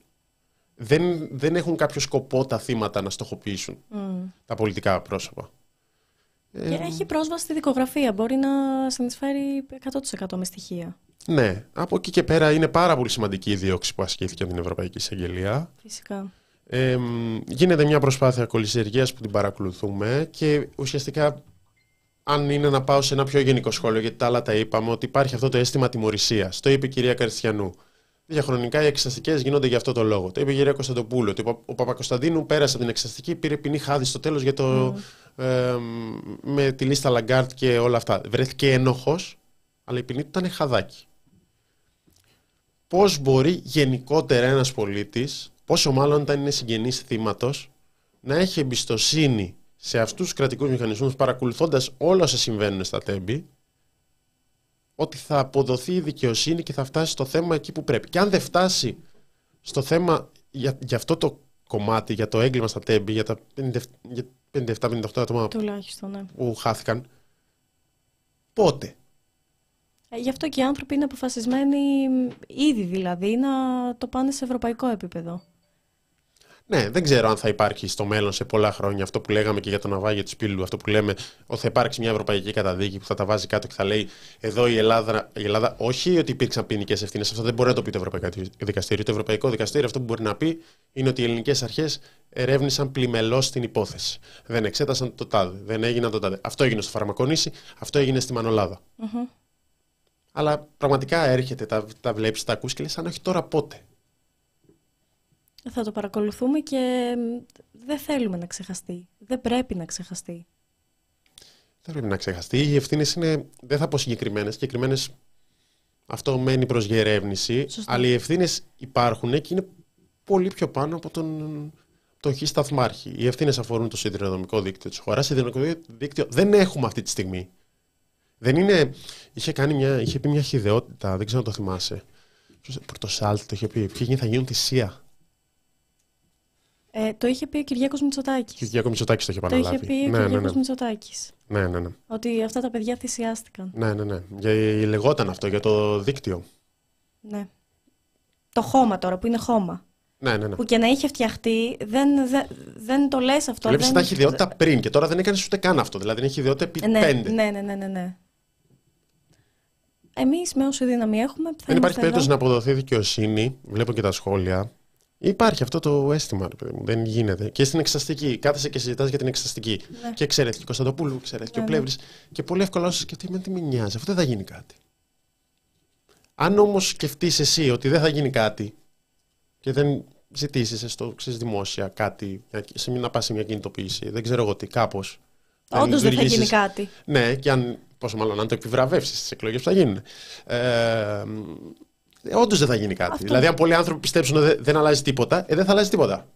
Δεν, δεν έχουν κάποιο σκοπό τα θύματα να στοχοποιήσουν mm. τα πολιτικά πρόσωπα. Και ε, έχει πρόσβαση στη δικογραφία. Μπορεί να συνεισφέρει 100% με στοιχεία. Ναι. Από εκεί και πέρα είναι πάρα πολύ σημαντική η δίωξη που ασκήθηκε από την Ευρωπαϊκή Εισαγγελία. Φυσικά. Ε, γίνεται μια προσπάθεια κωλυσιεργίας που την παρακολουθούμε και ουσιαστικά αν είναι να πάω σε ένα πιο γενικό σχόλιο, γιατί τα άλλα τα είπαμε, ότι υπάρχει αυτό το αίσθημα τιμωρησίας. Το είπε η κυρία Καρυστιανού. Διαχρονικά οι εξεταστικές γίνονται για αυτό το λόγο. Το είπε η κυρία Κωνσταντοπούλου, ότι ο Παπακωνσταντίνου πέρασε από την εξεταστική, πήρε ποινή χάδι στο τέλος για το. Ε, με τη λίστα Λαγκάρντ και όλα αυτά. Βρέθηκε ένοχος, αλλά η ποινή του ήταν χαδάκι. Πώς μπορεί γενικότερα ένας πολίτης, πόσο μάλλον όταν είναι συγγενής θύματος, να έχει εμπιστοσύνη σε αυτούς τους κρατικούς μηχανισμούς παρακολουθώντας όλα όσα συμβαίνουν στα τέμπη, ότι θα αποδοθεί η δικαιοσύνη και θα φτάσει στο θέμα εκεί που πρέπει. Και αν δεν φτάσει στο θέμα για, για αυτό το κομμάτι, για το έγκλημα στα τέμπη, για τα 57-58 άτομα ναι. που χάθηκαν, πότε; Ε, γι' αυτό και οι άνθρωποι είναι αποφασισμένοι ήδη δηλαδή να το πάνε σε ευρωπαϊκό επίπεδο. Ναι, δεν ξέρω αν θα υπάρχει στο μέλλον σε πολλά χρόνια αυτό που λέγαμε και για το ναυάγιο της Πύλου, αυτό που λέμε ότι θα υπάρξει μια ευρωπαϊκή καταδίκη που θα τα βάζει κάτω και θα λέει εδώ η Ελλάδα, η Ελλάδα όχι ότι υπήρξαν ποινικές ευθύνες, αυτό δεν μπορεί να το πει το Ευρωπαϊκό Δικαστήριο. Το Ευρωπαϊκό Δικαστήριο αυτό που μπορεί να πει είναι ότι οι ελληνικές αρχές ερεύνησαν πλημελώς την υπόθεση. Δεν εξέτασαν το τάδε, δεν έγιναν το τάδε. Αυτό έγινε στο Φαρμακονήσι, αυτό έγινε στη Μανολάδα. Mm-hmm. Αλλά πραγματικά έρχεται, τα, τα βλέπεις, τα ακούς και λες, αν όχι τώρα πότε; Θα το παρακολουθούμε και δεν θέλουμε να ξεχαστεί. Δεν πρέπει να ξεχαστεί. Δεν πρέπει να ξεχαστεί. Οι ευθύνες είναι, δεν θα πω συγκεκριμένες. Συγκεκριμένες αυτό μένει προς διερεύνηση. Αλλά οι ευθύνες υπάρχουν και είναι πολύ πιο πάνω από τον, τον χ σταθμάρχη. Οι ευθύνες αφορούν το σιδηροδρομικό δίκτυο της χώρας. Σιδηροδρομικό δίκτυο δεν έχουμε αυτή τη στιγμή. Δεν είναι. Είχε, κάνει μια, είχε πει μια χειδεότητα, δεν ξέρω αν το θυμάσαι. Πρωτοσάλτ το είχε πει. Ποιοι θα γίνουν θυσία. Ε, το είχε πει ο Κυριάκος Μητσοτάκης. Κυριάκος Μητσοτάκης το είχε παραλάβει. Το είχε πει ο ναι, Κυριάκος ναι, ναι. Μητσοτάκης. Ναι, ναι, ναι. Ότι αυτά τα παιδιά θυσιάστηκαν. Ναι, ναι, ναι. Για, λεγόταν αυτό για το δίκτυο. Ναι. Το χώμα τώρα που είναι χώμα. Ναι, ναι, ναι. Που και να είχε φτιαχτεί, δεν, δεν, δεν το λες αυτό. Βλέπει δεν... τα έχει ιδιότητα πριν και τώρα δεν έκανε ούτε καν αυτό. Δηλαδή δεν έχει ιδιότητα επί ναι, πέντε. Ναι, ναι, ναι, ναι. ναι. Εμείς με όση δύναμη έχουμε. δεν υπάρχει περίπτωση να αποδοθεί δικαιοσύνη. Βλέπω και τα σχόλια. Υπάρχει αυτό το αίσθημα, ρε παιδί μου. Δεν γίνεται. Και στην εξαστική. Κάθεσαι και συζητάς για την εξαστική. Ναι. Και ξέρετε, και ο Κωνσταντοπούλου, ξέρετε, ναι, και ο ναι. Πλεύρης. Και πολύ εύκολα σου σκεφτεί με τι με νοιάζει. Αυτό δεν θα γίνει κάτι. Αν όμως σκεφτείς εσύ ότι δεν θα γίνει κάτι και δεν ζητήσεις στο ξέρεις, δημόσια κάτι, σε να πας σε μια κινητοποίηση, δεν ξέρω εγώ τι, κάπως. Όντως δεν θα γίνει κάτι. Ναι, και αν, πόσο μάλλον αν το επιβραβεύσεις στις εκλογές που θα γίνουν. Ε, ε, Όντως δεν θα γίνει κάτι. Αυτό. Δηλαδή, αν πολλοί άνθρωποι πιστέψουν ότι δεν αλλάζει τίποτα, ε, δεν θα αλλάζει τίποτα.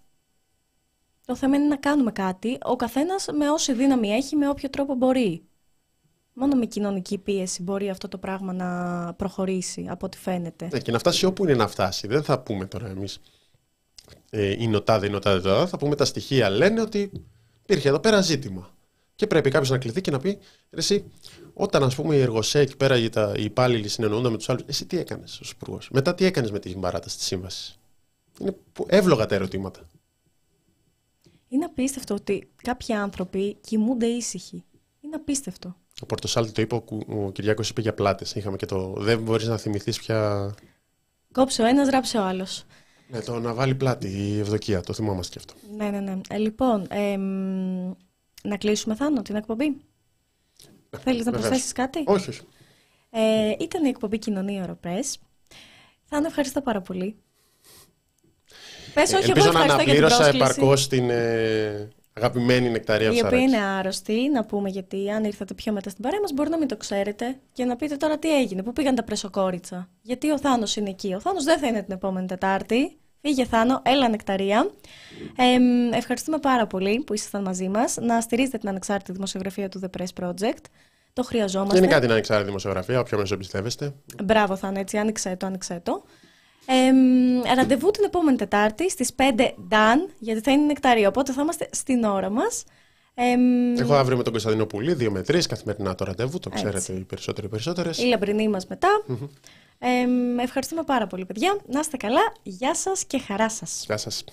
Το θέμα είναι να κάνουμε κάτι, ο καθένας με όση δύναμη έχει, με όποιο τρόπο μπορεί. Μόνο με κοινωνική πίεση μπορεί αυτό το πράγμα να προχωρήσει, από ό,τι φαίνεται. Ναι, και να φτάσει όπου είναι να φτάσει. Δεν θα πούμε τώρα εμείς. Ε, είναι ο τάδε, είναι ο τάδε, τάδε. Θα πούμε τα στοιχεία. Λένε ότι υπήρχε εδώ πέρα ζήτημα. Και πρέπει κάποιος να κληθεί και να πει, εσύ, όταν ας πούμε η Εργοσέ εκεί πέρα οι, τα, οι υπάλληλοι συνεννοούνται με τους άλλους, εσύ τι έκανες ως υπουργός; Μετά τι έκανες με την παράταση της σύμβασης; Είναι εύλογα τα ερωτήματα. Είναι απίστευτο ότι κάποιοι άνθρωποι κοιμούνται ήσυχοι. Είναι απίστευτο. Ο Πορτοσάλτη το είπε, ο Κυριάκος είπε για πλάτες. Είχαμε και το. Δεν μπορείς να θυμηθείς πια. Κόψε ο ένας, ράψε ο άλλος. Ναι, το να βάλει πλάτη η ευδοκία, το θυμόμαστε και αυτό. Ναι, ναι, ναι. Ε, λοιπόν, ε, να κλείσουμε Θάνο την εκπομπή; Ναι, Θέλεις να προσθέσεις κάτι; Όχι, όχι. Ε, ήταν η εκπομπή Κοινωνία Οροπρές. Θάνο, ευχαριστώ πάρα πολύ. Πες όχι, Ελπίζω εγώ να αναπλήρωσα επαρκώς την ε, αγαπημένη νεκταρία Η οποία είναι άρρωστη, να πούμε γιατί αν ήρθατε πιο μετά στην παρέα μας, μπορεί να μην το ξέρετε και να πείτε τώρα τι έγινε, πού πήγαν τα πρεσοκόριτσα. Γιατί ο Θάνος είναι εκεί. Ο Θάνος δεν θα είναι την επόμενη Τετάρτη. Φύγε Θάνο, έλα νεκταρία. Ε, ευχαριστούμε πάρα πολύ που ήσασταν μαζί μας. Να στηρίζετε την ανεξάρτητη δημοσιογραφία του The Press Project. Το χρειαζόμαστε. Και είναι κάτι ανεξάρτητη δημοσιογραφία, όποιο μέσο εμπιστεύεστε. Μπράβο, Θάνο, έτσι, άνοιξε το, άνοιξε το. Ε, ραντεβού την επόμενη Τετάρτη στις 5 Ντάν, γιατί θα είναι νεκταρία, οπότε θα είμαστε στην ώρα μας. Ε, Εγώ αύριο με τον Κωνσταντίνο Πουλή, 2 με 3, καθημερινά το ραντεβού, το ξέρετε έτσι. οι περισσότεροι περισσότερες. Η λαμπρινή μας μετά. Ε, ευχαριστούμε πάρα πολύ παιδιά. Να είστε καλά. Γεια σας και χαρά σας. Γεια σας.